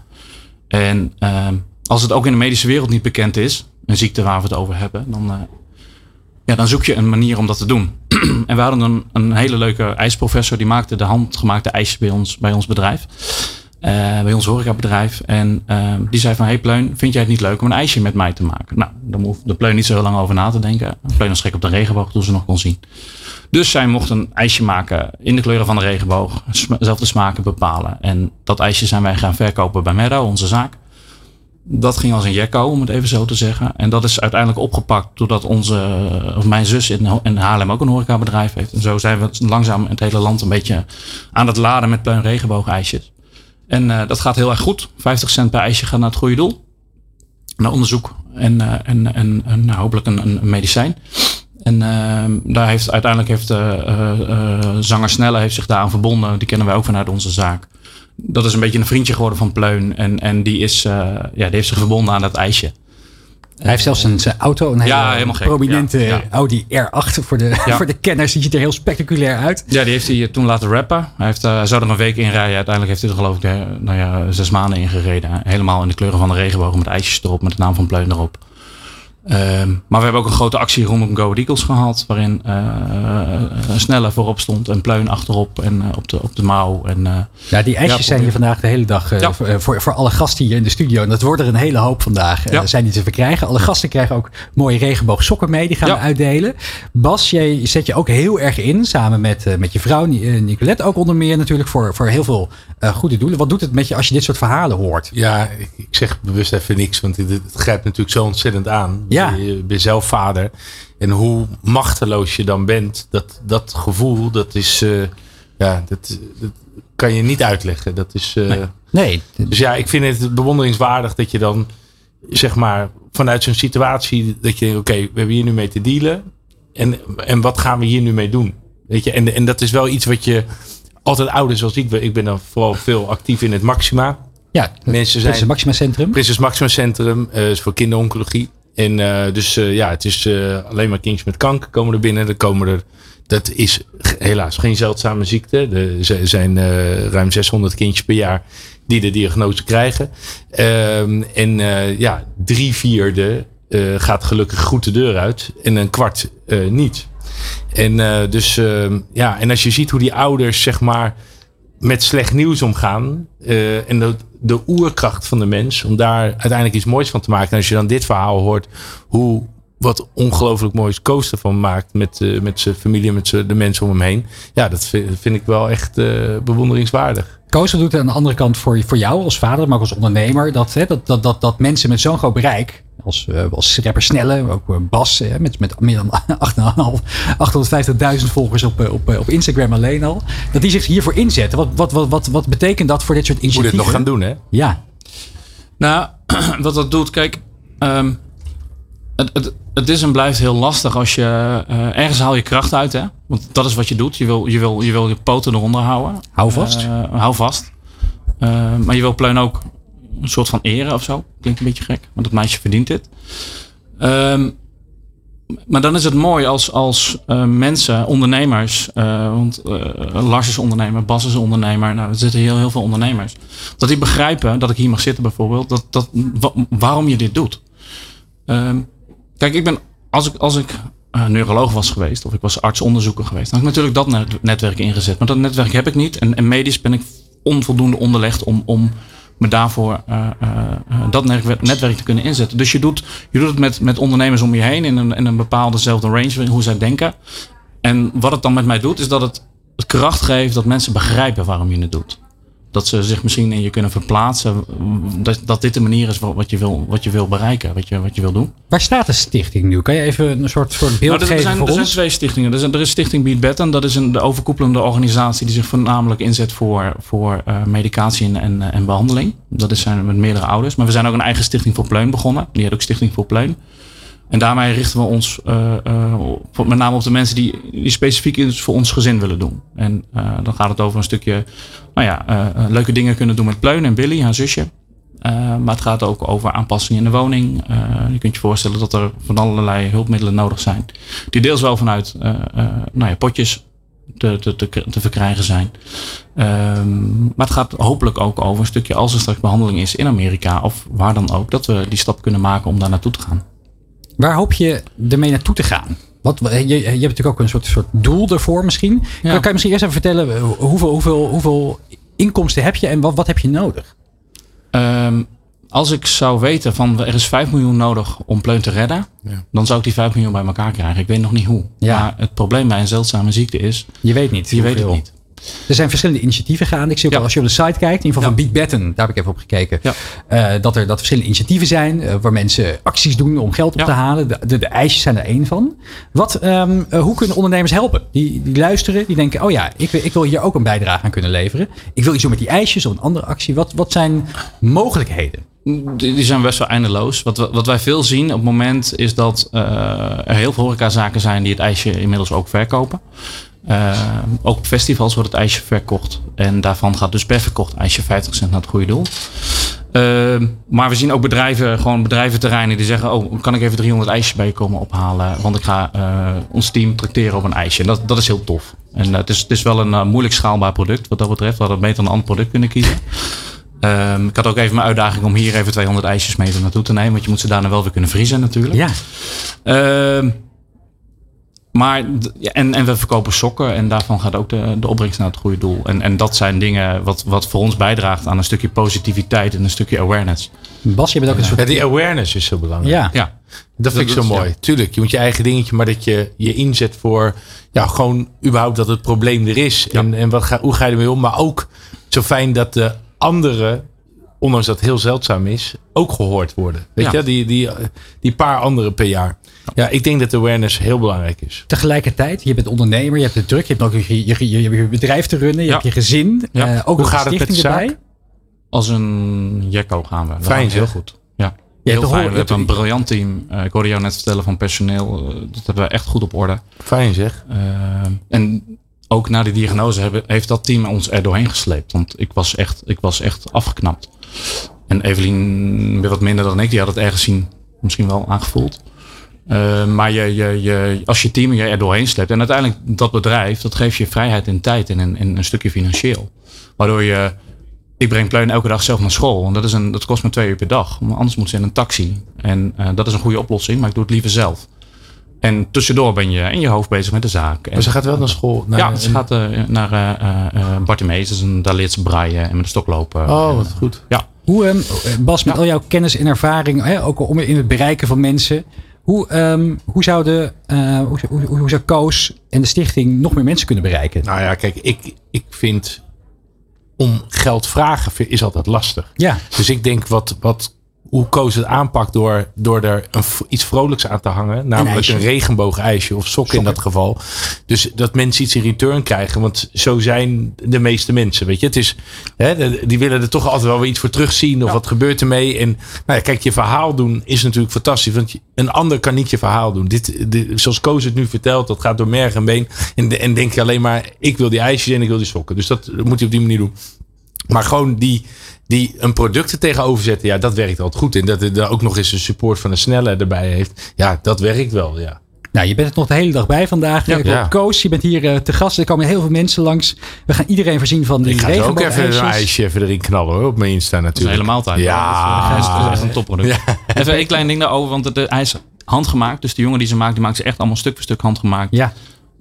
En ehm, als het ook in de medische wereld niet bekend is, een ziekte waar we het over hebben, dan, eh, ja, dan zoek je een manier om dat te doen. en we hadden een, een hele leuke ijsprofessor, die maakte de handgemaakte ijsjes bij ons, bij ons bedrijf. Eh, bij ons horecabedrijf. En eh, die zei van, hey Pleun, vind jij het niet leuk om een ijsje met mij te maken? Nou, daar hoefde de Pleun niet zo heel lang over na te denken. Pleun was gek op de regenboog toen ze nog kon zien. Dus zij mocht een ijsje maken in de kleuren van de regenboog. Zelf de smaken bepalen. En dat ijsje zijn wij gaan verkopen bij Merro, onze zaak. Dat ging als een jekko, om het even zo te zeggen. En dat is uiteindelijk opgepakt doordat onze, of mijn zus in, Haarlem ook een horecabedrijf heeft. En zo zijn we langzaam het hele land een beetje aan het laden met pleun regenboogijsjes. En eh, dat gaat heel erg goed. 50 cent per ijsje gaat naar het goede doel. naar onderzoek en, eh, en, en, nou, hopelijk een, een medicijn. En ehm, daar heeft uiteindelijk heeft eh, zanger Snelle heeft zich daaraan verbonden. Die kennen wij ook vanuit onze zaak. Dat is een beetje een vriendje geworden van Pleun. En, en die, is, ja, die heeft zich verbonden aan dat ijsje. Hij heeft zelfs een, zijn auto, een hele Ja, prominente Ja, ja. Audi R8 voor de, voor de kenners. Die ziet er heel spectaculair uit. Ja, die heeft hij toen laten rappen. Hij, heeft, eh, hij zou er een week in rijden. Uiteindelijk heeft hij er geloof ik eh, nou ja, zes maanden in gereden. Helemaal in de kleuren van de regenboog met ijsjes erop. Met de naam van Pleun erop. Ehm, maar we hebben ook een grote actie rondom Go Eagles gehad. Waarin eh, een snelle voorop stond en Pleun achterop en eh, op, de, op de mouw. En, eh, Ja, die ijsjes Ja, zijn hier vandaag de hele dag eh, Ja. voor, voor, alle gasten hier in de studio. En dat wordt er een hele hoop vandaag. Ja. zijn die te verkrijgen. Alle gasten krijgen ook mooie regenboog sokken mee. Die gaan Ja. we uitdelen. Bas, jij zet je ook heel erg in. Samen met, eh, met je vrouw Ni- Nicolette. Ook onder meer natuurlijk voor, voor heel veel eh, goede doelen. Wat doet het met je als je dit soort verhalen hoort? Ja, ik- ik zeg bewust even niks, want het, het grijpt natuurlijk zo ontzettend aan. Ja. Je bent zelf vader. En hoe machteloos je dan bent, dat, dat gevoel, dat is, eh, ja, dat, dat kan je niet uitleggen. Dat is, eh, Nee, Dus ja, ik vind het bewonderingswaardig dat je dan, zeg maar, vanuit zo'n situatie, dat je, oké, we hebben hier nu mee te dealen. En, en wat gaan we hier nu mee doen? Weet je, en, en dat is wel iets wat je altijd ouder zoals ik ben. Ik ben dan vooral veel actief in het Maxima. ja, Mensen zijn Maxima Centrum. Prinses Maxima Centrum eh, is voor kinderoncologie. En eh, dus eh, ja, het is eh, alleen maar kindjes met kanker komen er binnen. Er komen er, dat is helaas geen zeldzame ziekte. Er zijn ruim 600 kindjes per jaar die de diagnose krijgen. Ehm, en ja, drie vierde gaat gelukkig goed de deur uit. En een kwart niet. En dus ehm, ja, en als je ziet hoe die ouders zeg maar met slecht nieuws omgaan. eh, en de, de oerkracht van de mens. Om daar uiteindelijk iets moois van te maken. En als je dan dit verhaal hoort. Hoe wat ongelooflijk moois Koos ervan maakt. Met, eh, met zijn familie en met de mensen om hem heen. Ja, dat vind, ik wel echt eh, bewonderingswaardig. Koos doet aan de andere kant voor, voor jou als vader, maar ook als ondernemer. Dat, hè, dat, dat, dat, dat mensen met zo'n groot bereik, als, eh, als rapper Snelle, ook eh, Bas, hè, met, met meer dan 8,5 850.000 volgers op, eh, op, op Instagram alleen al. Dat die zich hiervoor inzetten. Wat, wat, wat, wat, wat betekent dat voor dit soort Moet dit initiatieven? nog gaan doen, hè? Ja, Nou, wat dat doet, kijk, ehm, het, het, het is en blijft heel lastig als je eh, ergens haal je kracht uit, hè? Want dat is wat je doet. Je wil je, wil, je, wil je poten eronder houden. hou vast. Hou vast. Maar je wil Pleun ook een soort van eren of zo. Klinkt een beetje gek, want dat meisje verdient dit. Ehm, maar dan is het mooi als, als eh, mensen, ondernemers, eh, want eh, Lars is ondernemer, Bas is ondernemer, nou, er zitten heel, heel veel ondernemers, dat die begrijpen dat ik hier mag zitten bijvoorbeeld, dat, dat, wa- waarom je dit doet. Ehm, kijk, ik ben, als ik, als ik neuroloog was geweest, of ik was artsonderzoeker geweest, dan had ik natuurlijk dat net- netwerk ingezet. Maar dat netwerk heb ik niet. En, en medisch ben ik onvoldoende onderlegd om, om me daarvoor eh, eh, eh, dat netwerk, te kunnen inzetten. Dus je doet, je doet het met, met ondernemers om je heen in een, in een bepaalddezelfde range, hoe zij denken. En wat het dan met mij doet, is dat het kracht geeft dat mensen begrijpen waarom je het doet. Dat ze zich misschien in je kunnen verplaatsen. Dat, dat dit de manier is wat je wil, wat je wil bereiken, wat je, wat je wil doen. Waar staat de stichting nu? Kan je even een soort, soort beeld Nou, er, geven zijn, voor er zijn twee stichtingen. Er, zijn, er is Stichting Beat Betten. Dat is een, de overkoepelende organisatie die zich voornamelijk inzet voor, voor eh, medicatie en, en, en behandeling. Dat is zijn met meerdere ouders. Maar we zijn ook een eigen Stichting voor Pleun begonnen. Die heet ook Stichting voor Pleun. En daarmee richten we ons eh, eh, met name op de mensen die, specifiek iets voor ons gezin willen doen. En eh, dan gaat het over een stukje nou ja, leuke dingen kunnen doen met Pleun en Billy, haar zusje. Maar het gaat ook over aanpassingen in de woning. Je kunt je voorstellen dat er van allerlei hulpmiddelen nodig zijn. Die deels wel vanuit nou ja, potjes te, te, te, te verkrijgen zijn. Ehm, maar het gaat hopelijk ook over een stukje als er straks behandeling is in Amerika of waar dan ook. Dat we die stap kunnen maken om daar naartoe te gaan. Waar hoop je ermee naartoe te gaan? Wat, je, je hebt natuurlijk ook een soort, soort doel ervoor misschien. Ja. Kan, kan je misschien eerst even vertellen eh, hoeveel, hoeveel, hoeveel inkomsten heb je en wat, wat heb je nodig? Ehm, als ik zou weten van er is 5 miljoen nodig om Pleun te redden, Ja. dan zou ik die 5 miljoen bij elkaar krijgen. Ik weet nog niet hoe. Ja. Maar het probleem bij een zeldzame ziekte is, Je weet niet. je weet het niet. Er zijn verschillende initiatieven gaande. Ik zie ook Ja. al als je op de site kijkt, in ieder geval Ja. van Big Betten, daar heb ik even op gekeken. Ja. eh, dat, er, dat er verschillende initiatieven zijn eh, waar mensen acties doen om geld op te halen. De, de, de ijsjes zijn er één van. Wat, ehm, eh, hoe kunnen ondernemers helpen? Die, die luisteren, die denken, oh ja, ik, wil- ik wil hier ook een bijdrage aan kunnen leveren. Ik wil iets doen met die ijsjes of een andere actie. Wat, wat zijn mogelijkheden? Die, zijn best wel eindeloos. Wat, wat wij veel zien op het moment is dat er heel veel horecazaken zijn die het ijsje inmiddels ook verkopen. Eh, ook op festivals wordt het ijsje verkocht. En daarvan gaat dus per verkocht ijsje 50 cent naar het goede doel. Eh, maar we zien ook bedrijven, gewoon bedrijventerreinen die zeggen: Oh, kan ik even 300 ijsjes bij je komen ophalen? Want ik ga eh, ons team tracteren op een ijsje. En dat, dat is heel tof. En het, is, het is wel een moeilijk schaalbaar product wat dat betreft. We hadden beter een ander product kunnen kiezen. Ehm, ik had ook even mijn uitdaging om hier even 200 ijsjes mee naartoe te nemen. Want je moet ze daarna wel weer kunnen vriezen natuurlijk. Ja, Ehm, maar, en, en we verkopen sokken en daarvan gaat ook de, de opbrengst naar het goede doel. En, en dat zijn dingen wat, wat voor ons bijdraagt aan een stukje positiviteit en een stukje awareness. Bas, je bent ook een soort... Ja, die awareness is zo belangrijk. Ja, Ja, Dat vind ik zo dat- mooi. ja. Tuurlijk, je moet je eigen dingetje, maar dat je je inzet voor ja, gewoon überhaupt dat het probleem er is. En, en wat ga, hoe ga je ermee om? Maar ook zo fijn dat de anderen, ondanks dat het heel zeldzaam is, ook gehoord worden. Weet Ja. je, die, die, die paar anderen per jaar. Ja, ik denk dat awareness heel belangrijk is. tegelijkertijd, je bent ondernemer, je hebt het druk, je hebt ook je, je, je, je bedrijf te runnen, je Ja. hebt je gezin, Ja. eh, ook Hoe gaat het met de stichting zaak? erbij. als een jekko gaan we. We Fijn, heel goed. Ja, Je hebt heel fijn. We hebben een briljant team. Eh, ik hoorde jou net vertellen van personeel. Eh, dat hebben we echt goed op orde. Fijn zeg. En ook na die diagnose hebben, heeft dat team ons er doorheen gesleept. Want ik was echt, ik was echt afgeknapt. En Evelien weer wat minder dan ik. Die had het ergens zien, misschien wel aangevoeld. Eh, maar je, je, je, als je team je er doorheen sleept. En uiteindelijk dat bedrijf, dat geeft je vrijheid in tijd en in, een stukje financieel. Waardoor je... Ik breng Pleun elke dag zelf naar school. En dat, is een, dat kost me twee uur per dag. Anders moet ze in een taxi. En eh, dat is een goede oplossing, maar ik doe het liever zelf. En tussendoor ben je in je hoofd bezig met de zaak. En- Maar ze gaat wel naar school. Naar, ja, ze gaat eh, naar eh eh, eh, Bartimeus, dus een, daar leert ze braaien en met de stok lopen. Oh, wat goed. Ja, Hoe, ehm, Bas, met al jouw kennis en ervaring, hè, ook om in het bereiken van mensen, hoe, ehm, hoe, zou de, eh, hoe, hoe, hoe zou Koos en de stichting nog meer mensen kunnen bereiken? Nou ja, kijk, ik, ik vind om geld vragen is altijd lastig. Ja, Dus ik denk wat, wat, hoe Koos het aanpakt door, door er een, iets vrolijks aan te hangen. Namelijk ijsje. een, regenboogijsje of sokken in dat geval. Dus dat mensen iets in return krijgen. Want zo zijn de meeste mensen. Weet je, het is, hè, die willen er toch altijd wel weer iets voor terugzien. Of wat gebeurt ermee. En nou ja, kijk, je verhaal doen is natuurlijk fantastisch. Want je- een ander kan niet je verhaal doen. Dit, dit, zoals Koos het nu vertelt, dat gaat door merg en been. En, en denk je alleen maar, ik wil die ijsjes en ik wil die sokken. Dus dat moet je op die manier doen. Maar gewoon die, die een product er tegenover zetten, ja, dat werkt altijd goed. En dat er ook nog eens een support van een snelle erbij heeft, ja, dat werkt wel, ja. nou, je bent er nog de hele dag bij vandaag. Ja. Eh, Ja. Koos, je bent hier eh, te gast. Er komen heel veel mensen langs. We gaan iedereen voorzien van die Ik ga ook even een ijsje even erin knallen hoor, op mijn Insta dat is een natuurlijk. hele maaltijd. Ja. dat is, dat is echt een topproduct. Even een klein ding daarover, want het, hij is handgemaakt. Dus de jongen die ze maakt, die maakt ze echt allemaal stuk voor stuk handgemaakt. Ja,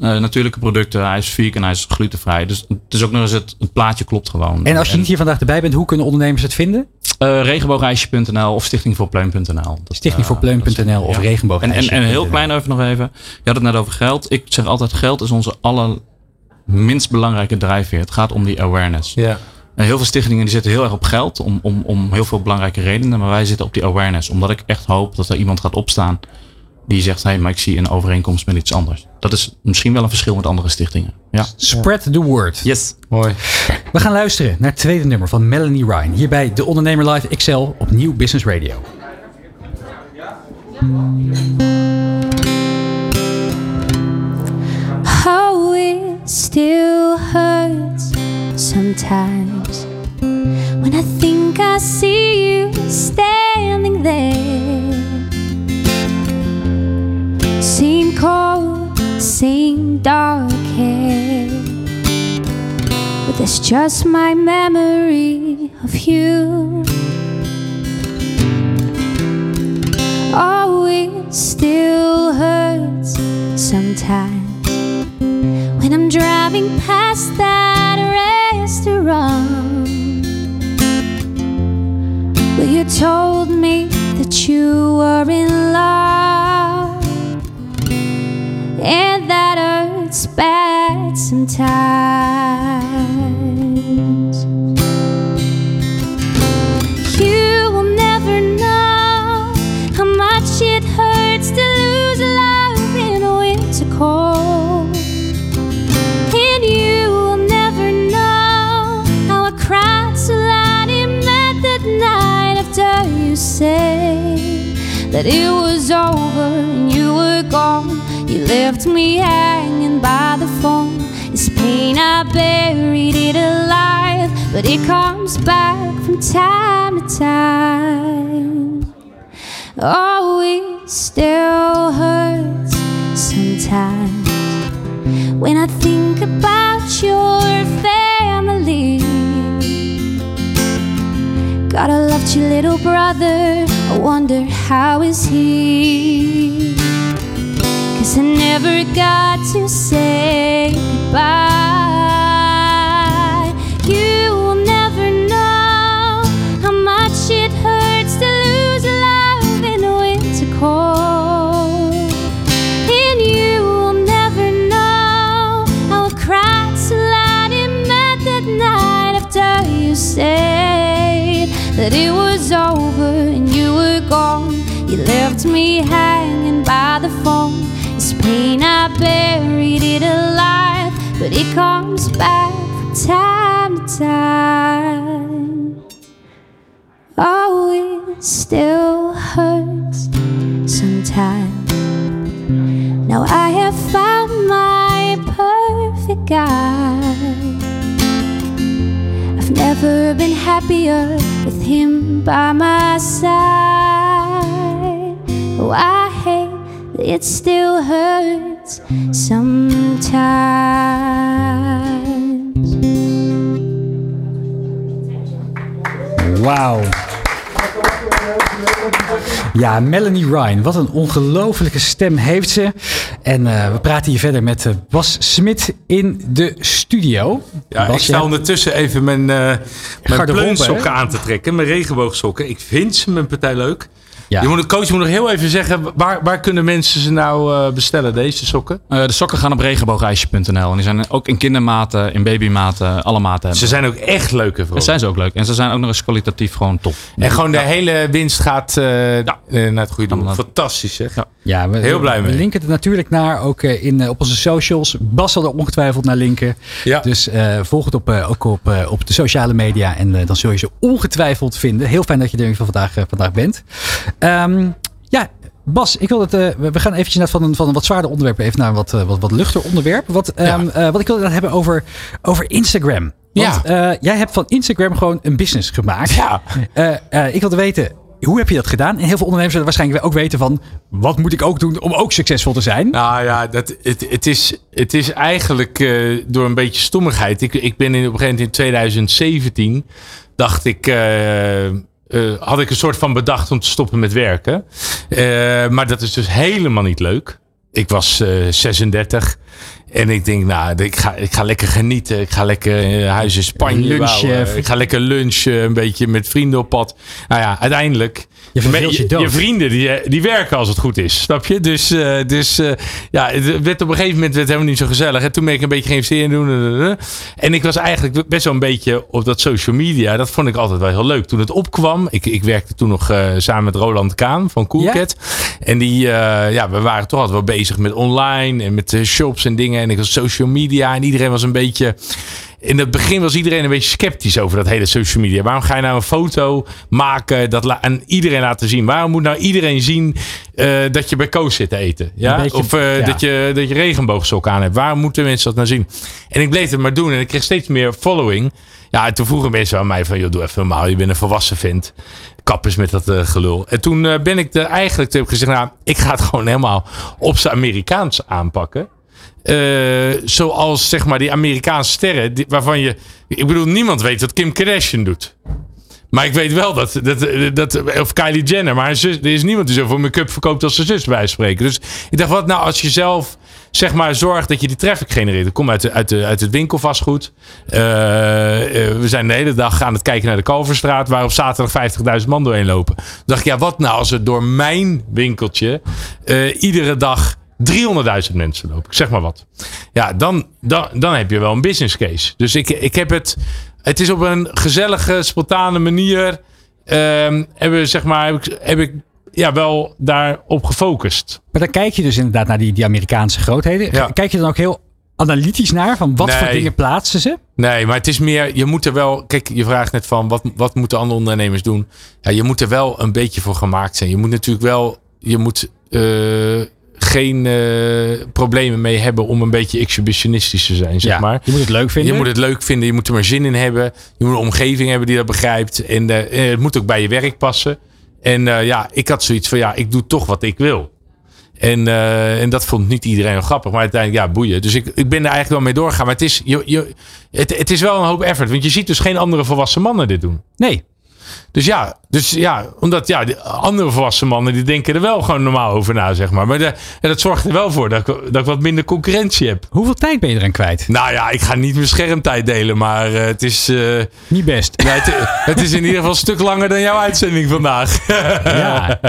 Eh, natuurlijke producten, hij is vegan, hij is glutenvrij. Dus het is ook nog eens, het, het plaatje klopt gewoon. en als je niet hier vandaag erbij bent, hoe kunnen ondernemers het vinden? Eh, regenboogijsje.nl of stichtingvoorpleun.nl. Dat, Stichtingvoorpleun.nl eh, of ja. regenboogijsje. En, en, en heel klein even nog even. Je had het net over geld. Ik zeg altijd, geld is onze allerminst belangrijke drijfveer. Het gaat om die awareness. Ja. En heel veel stichtingen die zitten heel erg op geld om, om, om heel veel belangrijke redenen. Maar wij zitten op die awareness. Omdat ik echt hoop dat er iemand gaat opstaan die zegt, hé, hey, maar ik zie een overeenkomst met iets anders. Dat is misschien wel een verschil met andere stichtingen. Ja. Spread the word. Yes. Mooi. We gaan luisteren naar het tweede nummer van Melanie Ryan. Hier bij De Ondernemer Live XL op Nieuw Business Radio. Oh, it still hurts sometimes when I think I see you standing there. Same cold, same dark hair. But that's just my memory of you. Oh, it still hurts sometimes when I'm driving past that restaurant. Sometimes. You will never know how much it hurts to lose a love in a winter cold. And you will never know how I cried so loud in bed that night after you said that it was over and you were gone. You left me hanging by the phone. I buried it alive, but it comes back from time to time. Oh, it still hurts sometimes when I think about your family. God, I loved your little brother. I wonder how is he? Cause I never got to say goodbye. That it was over and you were gone. You left me hanging by the phone. This pain I buried it alive, but it comes back from time to time. Oh, it still hurts sometimes. Now I never been happier with him by my side. Oh, I hate that it still hurts sometimes. Wauw. Ja, Melanie Ryan. Wat een ongelofelijke stem heeft ze. En eh, we praten hier verder met eh, Bas Smit in de studio. Ja, Bas, ik sta ondertussen even mijn, eh mijn pleunsokken aan te trekken. Mijn regenboogsokken. Ik vind ze mijn partij leuk. Ja. Je moet, de coach moet nog heel even zeggen, waar, waar kunnen mensen ze nou eh, bestellen, deze sokken? Eh, de sokken gaan op regenboogijsje.nl. En die zijn ook in kindermaten, in babymaten, alle maten hebben. Ze zijn ook echt leuke voor. Dat zijn ze ook leuk. En ze zijn ook nog eens kwalitatief gewoon top. En gewoon de hele winst gaat eh, naar het goede doel. Fantastisch zeg. Ja. Ja, we, Heel blij we mee. linken het natuurlijk naar ook in, op onze socials. Bas zal er ongetwijfeld naar linken. Ja. Dus volg het op, ook op, op de sociale media. En dan zul je ze ongetwijfeld vinden. Heel fijn dat je er geval vandaag, vandaag bent. Ehm, ja, Bas, ik wil het, eh, we gaan eventjes van een, van een wat zwaarder onderwerp even naar een wat, eh, wat, wat luchter onderwerp. Wat, ehm, eh, wat ik wil het hebben over, over Instagram. Want jij hebt van Instagram gewoon een business gemaakt. Ja. Ik wilde weten, hoe heb je dat gedaan? En heel veel ondernemers zullen waarschijnlijk ook weten van... wat moet ik ook doen om ook succesvol te zijn? Nou ja, dat, het, het, is, het is eigenlijk door een beetje stommigheid. Ik, ik ben in, op een gegeven moment in 2017, dacht ik, eh, had ik een soort van bedacht om te stoppen met werken. Eh, maar dat is dus helemaal niet leuk. Ik was eh, 36 en ik denk, nou, ik ga, ik ga lekker genieten. Ik ga lekker eh, huis in Spanje Lunchen. Ik ga lekker lunchen, een beetje met vrienden op pad. Nou ja, uiteindelijk... Je je je, vrienden die, eh, die werken als het goed is, snap je? Dus, eh, dus eh, ja, het werd op een gegeven moment werd het helemaal niet zo gezellig. En toen ben ik een beetje geïnvesteerd in doen. En ik was eigenlijk best wel een beetje op dat social media. Dat vond ik altijd wel heel leuk. Toen het opkwam, ik, ik werkte toen nog samen met Roland Kaan van Coolcat. En die, ja, we waren toch altijd wel bezig met online en met shops en dingen. En ik was social media en iedereen was een beetje... In het begin was iedereen een beetje sceptisch over dat hele social media. Waarom ga je nou een foto maken dat aan iedereen laten zien? Waarom moet nou iedereen zien eh, dat je bij Koos zit te eten? Ja? Beetje, of eh, ja. dat, je, dat je regenboogsokken aan hebt. Waarom moeten mensen dat nou zien? En ik bleef het maar doen en ik kreeg steeds meer following. Ja, en toen vroegen mensen aan mij van, joh, doe even normaal. Je bent een volwassen vent. Kap eens met dat eh, gelul. En toen ben ik er eigenlijk, toen heb ik gezegd, nou, ik ga het gewoon helemaal op zijn Amerikaans aanpakken. Eh, zoals zeg maar die Amerikaanse sterren, waarvan je. Ik bedoel, niemand weet wat Kim Kardashian doet. Maar ik weet wel dat, dat, dat. Of Kylie Jenner. Maar er is niemand die zoveel make-up verkoopt als zijn zus, bij wijze van spreken. Dus ik dacht, wat nou als je zelf. Zeg maar, zorgt dat je die traffic genereert. Kom uit, de, uit, de, uit het winkelvastgoed. Eh, eh, we zijn de hele dag aan het kijken naar de Kalverstraat. Waar op zaterdag 50.000 man doorheen lopen. Dacht ik, ja, wat nou als er door mijn winkeltje. iedere dag 300.000 mensen lopen. Ik zeg maar wat. Ja, dan, dan, dan heb je wel een business case. Dus ik, ik heb het. Het is op een gezellige, spontane manier. ehm, hebben we, zeg maar, heb ik, heb ik ja, wel daarop gefocust. Maar dan kijk je dus inderdaad naar die, die Amerikaanse grootheden. Ja. Kijk je dan ook heel analytisch naar van wat voor dingen plaatsen ze? Nee, maar het is meer, je moet er wel, kijk, je vraagt net van wat, wat moeten andere ondernemers doen? Ja, je moet er wel een beetje voor gemaakt zijn. Je moet natuurlijk wel je moet eh, geen eh, problemen mee hebben om een beetje exhibitionistisch te zijn, zeg Ja, maar. Je moet het leuk vinden. Je moet het leuk vinden, je moet er maar zin in hebben. Je moet een omgeving hebben die dat begrijpt. En eh, het moet ook bij je werk passen. En eh, ja, ik had zoiets van, ja, ik doe toch wat ik wil. En, en dat vond niet iedereen grappig. Maar uiteindelijk, ja, boeien. Dus ik, ik ben er eigenlijk wel mee doorgegaan. Maar het is, je, je, het, het is wel een hoop effort. Want je ziet dus geen andere volwassen mannen dit doen. Nee. Dus ja, dus ja, omdat ja, andere volwassen mannen die denken er wel gewoon normaal over na, zeg maar. Maar de, en dat zorgt er wel voor dat ik, dat ik wat minder concurrentie heb. Hoeveel tijd ben je eraan kwijt? Nou ja, ik ga niet mijn schermtijd delen, maar eh, het is. eh, Niet best. het, het is in ieder geval een stuk langer dan jouw uitzending vandaag. Ja.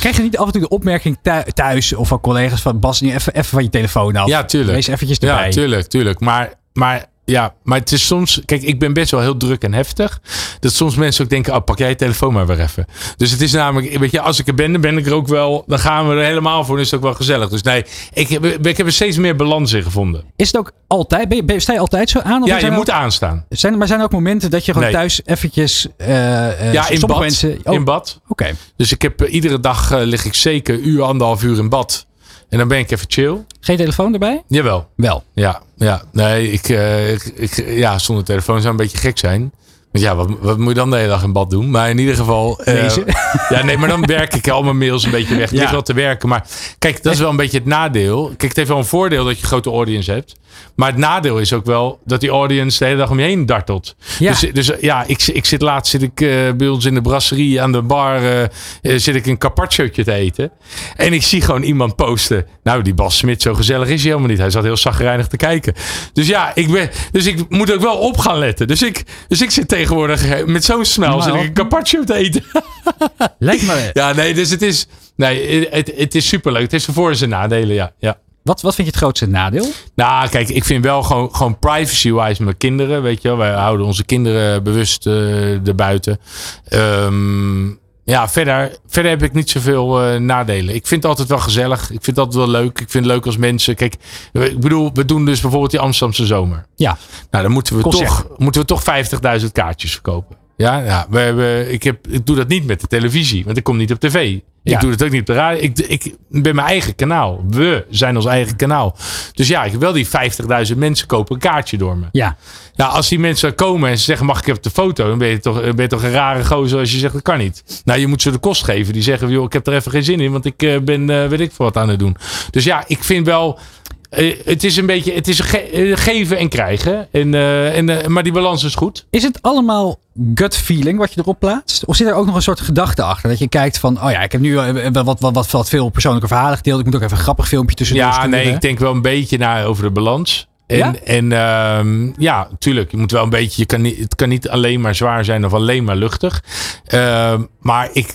Krijg je niet af en toe de opmerking thu- thuis of van collega's van Bas, even, even van je telefoon af. Ja, tuurlijk. Wees eventjes erbij. Ja, tuurlijk, tuurlijk. Maar, maar ja, maar het is soms. Kijk, ik ben best wel heel druk en heftig. Dat soms mensen ook denken: oh, pak jij je telefoon maar weer even. Dus het is namelijk, weet je, als ik er ben, dan ben ik er ook wel. Dan gaan we er helemaal voor. Dan is het ook wel gezellig. Dus nee, ik heb, ik heb er steeds meer balans in gevonden. Is het ook altijd, ben je, sta je altijd zo aan? Of Ja, je moet ook- aanstaan. Zijn, maar zijn er ook momenten dat je gewoon Nee. thuis eventjes... eh, eh, Ja, in bad. Mensen, oh, In bad. Oké. Dus ik heb eh, iedere dag lig ik zeker een uur, anderhalf uur in bad. En dan ben ik even chill. Geen telefoon erbij? Jawel. Wel. Ja, ja. Nee, ik, eh, ik, ik- ja, zonder telefoon zou een beetje gek zijn. Want ja, wat, wat moet je dan de hele dag in bad doen? Maar in ieder geval... Lezen. ja, nee, maar dan werk ik al mijn mails een beetje weg. Het Ja. wel te werken. Maar kijk, dat is wel een beetje het nadeel. Kijk, het heeft wel een voordeel dat je een grote audience hebt. Maar het nadeel is ook wel dat die audience de hele dag om je heen dartelt. Ja. Dus, dus ja, ik, ik zit laatst zit ik, eh, bij ons in de brasserie aan de bar eh, eh, zit ik een carpacciootje te eten. En ik zie gewoon iemand posten. Nou, die Bas Smit, zo gezellig is hij helemaal niet. Hij zat heel zagrijnig te kijken. Dus ja, ik, ben, dus ik moet ook wel op gaan letten. Dus ik, dus ik zit tegenwoordig met zo'n smel Nou. zit ik een carpaccio te eten. Lijkt me... Ja, nee, dus het is, nee, het, het is superleuk. Het is voor zijn nadelen, ja. ja. Wat, wat vind je het grootste nadeel? Nou, kijk, ik vind wel gewoon, gewoon privacy-wise mijn kinderen, weet je wel. Wij houden onze kinderen bewust eh erbuiten. Ehm, ja, verder, verder heb ik niet zoveel eh, nadelen. Ik vind het altijd wel gezellig. Ik vind het altijd wel leuk. Ik vind het leuk als mensen... Kijk, ik bedoel, we doen dus bijvoorbeeld die Amsterdamse zomer. Ja. Nou, dan moeten we Concert. toch, moeten we toch 50.000 kaartjes verkopen. Ja, ja we hebben, ik, heb, ik doe dat niet met de televisie, want ik kom niet op tv. Ik Ja. doe het ook niet op de radio. Ik, ik ben mijn eigen kanaal. We zijn ons eigen kanaal. Dus ja, ik heb wel die 50.000 mensen kopen een kaartje door me. Ja. Nou, als die mensen komen en ze zeggen: Mag ik even de foto? Dan ben je, toch, ben je toch een rare gozer als je zegt: Dat kan niet. Nou, je moet ze de kost geven. Die zeggen: joh, Ik heb er even geen zin in, want ik eh, ben, eh, weet ik wat aan het doen. Dus ja, ik vind wel. Eh, het is een beetje, het is ge- eh, geven en krijgen. En, eh, en, maar die balans is goed. Is het allemaal gut feeling wat je erop plaatst? Of zit er ook nog een soort gedachte achter? Dat je kijkt van, oh ja, ik heb nu wat, wat, wat, wat, veel persoonlijke verhalen gedeeld. Ik moet ook even een grappig filmpje tussendoor Ja, nee, ik denk wel een beetje naar over de balans. En Ja? en, ehm, ja tuurlijk. Je moet wel een beetje. Je kan niet, het kan niet alleen maar zwaar zijn of alleen maar luchtig. Ehm, maar ik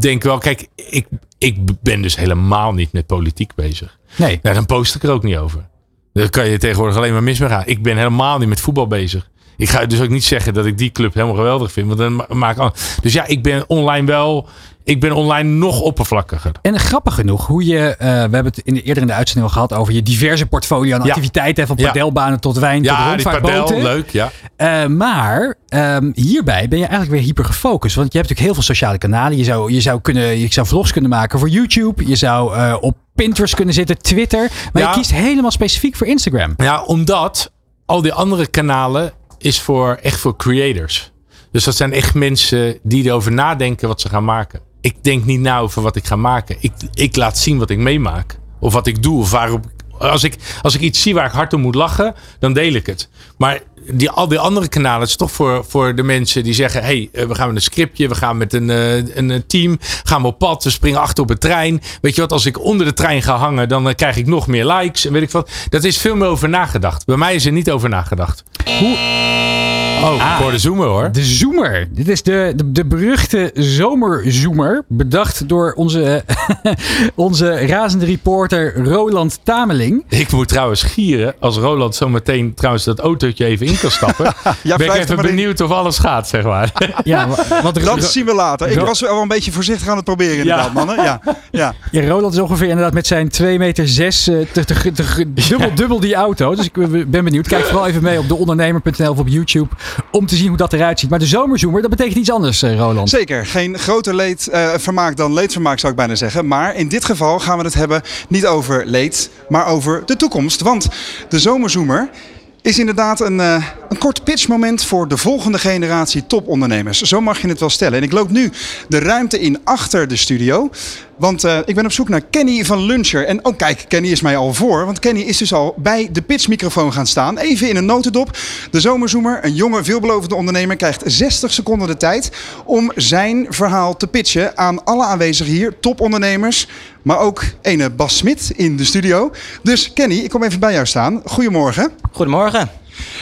denk wel, kijk, ik, ik ben dus helemaal niet met politiek bezig. Nee. Nou, dan post ik er ook niet over. Daar kan je tegenwoordig alleen maar mis mee gaan. Ik ben helemaal niet met voetbal bezig. Ik ga dus ook niet zeggen dat ik die club helemaal geweldig vind. Want dan ma- maak. Dus ja, ik ben online wel. Ik ben online nog oppervlakkiger. En grappig genoeg, hoe je, eh, we hebben het in de, eerder in de uitzending al gehad over je diverse portfolio aan Ja. activiteiten. Van Ja. padelbanen tot wijn tot Ja, die rondvaartboten. padel, leuk. Ja. Eh, maar ehm, hierbij ben je eigenlijk weer hyper gefocust. Want je hebt natuurlijk heel veel sociale kanalen. Je zou, je zou, kunnen, je zou vlogs kunnen maken voor YouTube. Je zou eh, op Pinterest kunnen zitten, Twitter. Maar je kiest helemaal specifiek voor Instagram. Ja, omdat al die andere kanalen is voor echt voor creators. Dus dat zijn echt mensen die erover nadenken wat ze gaan maken. Ik denk niet na over wat ik ga maken. Ik, ik laat zien wat ik meemaak. Of wat ik doe. Of waarop, als, ik, als ik iets zie waar ik hard om moet lachen, dan deel ik het. Maar die, al die andere kanalen, is toch voor, voor de mensen die zeggen: hey, eh, we gaan met een scriptje, we gaan met een, eh, een eh, team, gaan we op pad, we springen achter op een trein. Weet je wat, als ik onder de trein ga hangen, dan krijg ik nog meer likes en weet ik wat. Dat is veel meer over nagedacht. Bij mij is er niet over nagedacht. Hoe, Oh, voor de zoomer hoor. de Zoomer. Dit is de, de, de beruchte zomerzoomer. Bedacht door onze, onze razende reporter Roland Tameling. Ik moet trouwens gieren als Roland zo meteen trouwens dat autootje even in kan stappen. Ja, ben ik even in. benieuwd of alles gaat, zeg maar. Ja, wa- wat Dat zien we later. Ik Ro- was wel een beetje voorzichtig aan het proberen inderdaad, Ja. mannen. Ja, ja. Ja, Roland is ongeveer inderdaad met zijn 2 meter 6 te, te, te- te- dubbel, dubbel die auto. Dus ik ben ben benieuwd. Kijk vooral even mee op deondernemer.nl of op YouTube om te zien hoe dat eruit ziet. Maar de zomerzoemer, dat betekent iets anders, eh, Roland. Zeker, geen groter leedvermaak dan leedvermaak zou ik bijna zeggen. Maar in dit geval gaan we het hebben niet over leed, maar over de toekomst. Want de zomerzoemer is inderdaad een, uh, een kort pitchmoment voor de volgende generatie topondernemers. Zo mag je het wel stellen. En ik loop nu de ruimte in achter de studio. Want uh, ik ben op zoek naar Kenny van Luncher. En oh kijk, Kenny is mij al voor. Want Kenny is dus al bij de pitchmicrofoon gaan staan. Even in een notendop. De zomerzoemer, een jonge, veelbelovende ondernemer, krijgt 60 seconden de tijd om zijn verhaal te pitchen aan alle aanwezigen hier, topondernemers. Maar ook ene Bas Smit in de studio. Dus Kenny, ik kom even bij jou staan. Goedemorgen. Goedemorgen.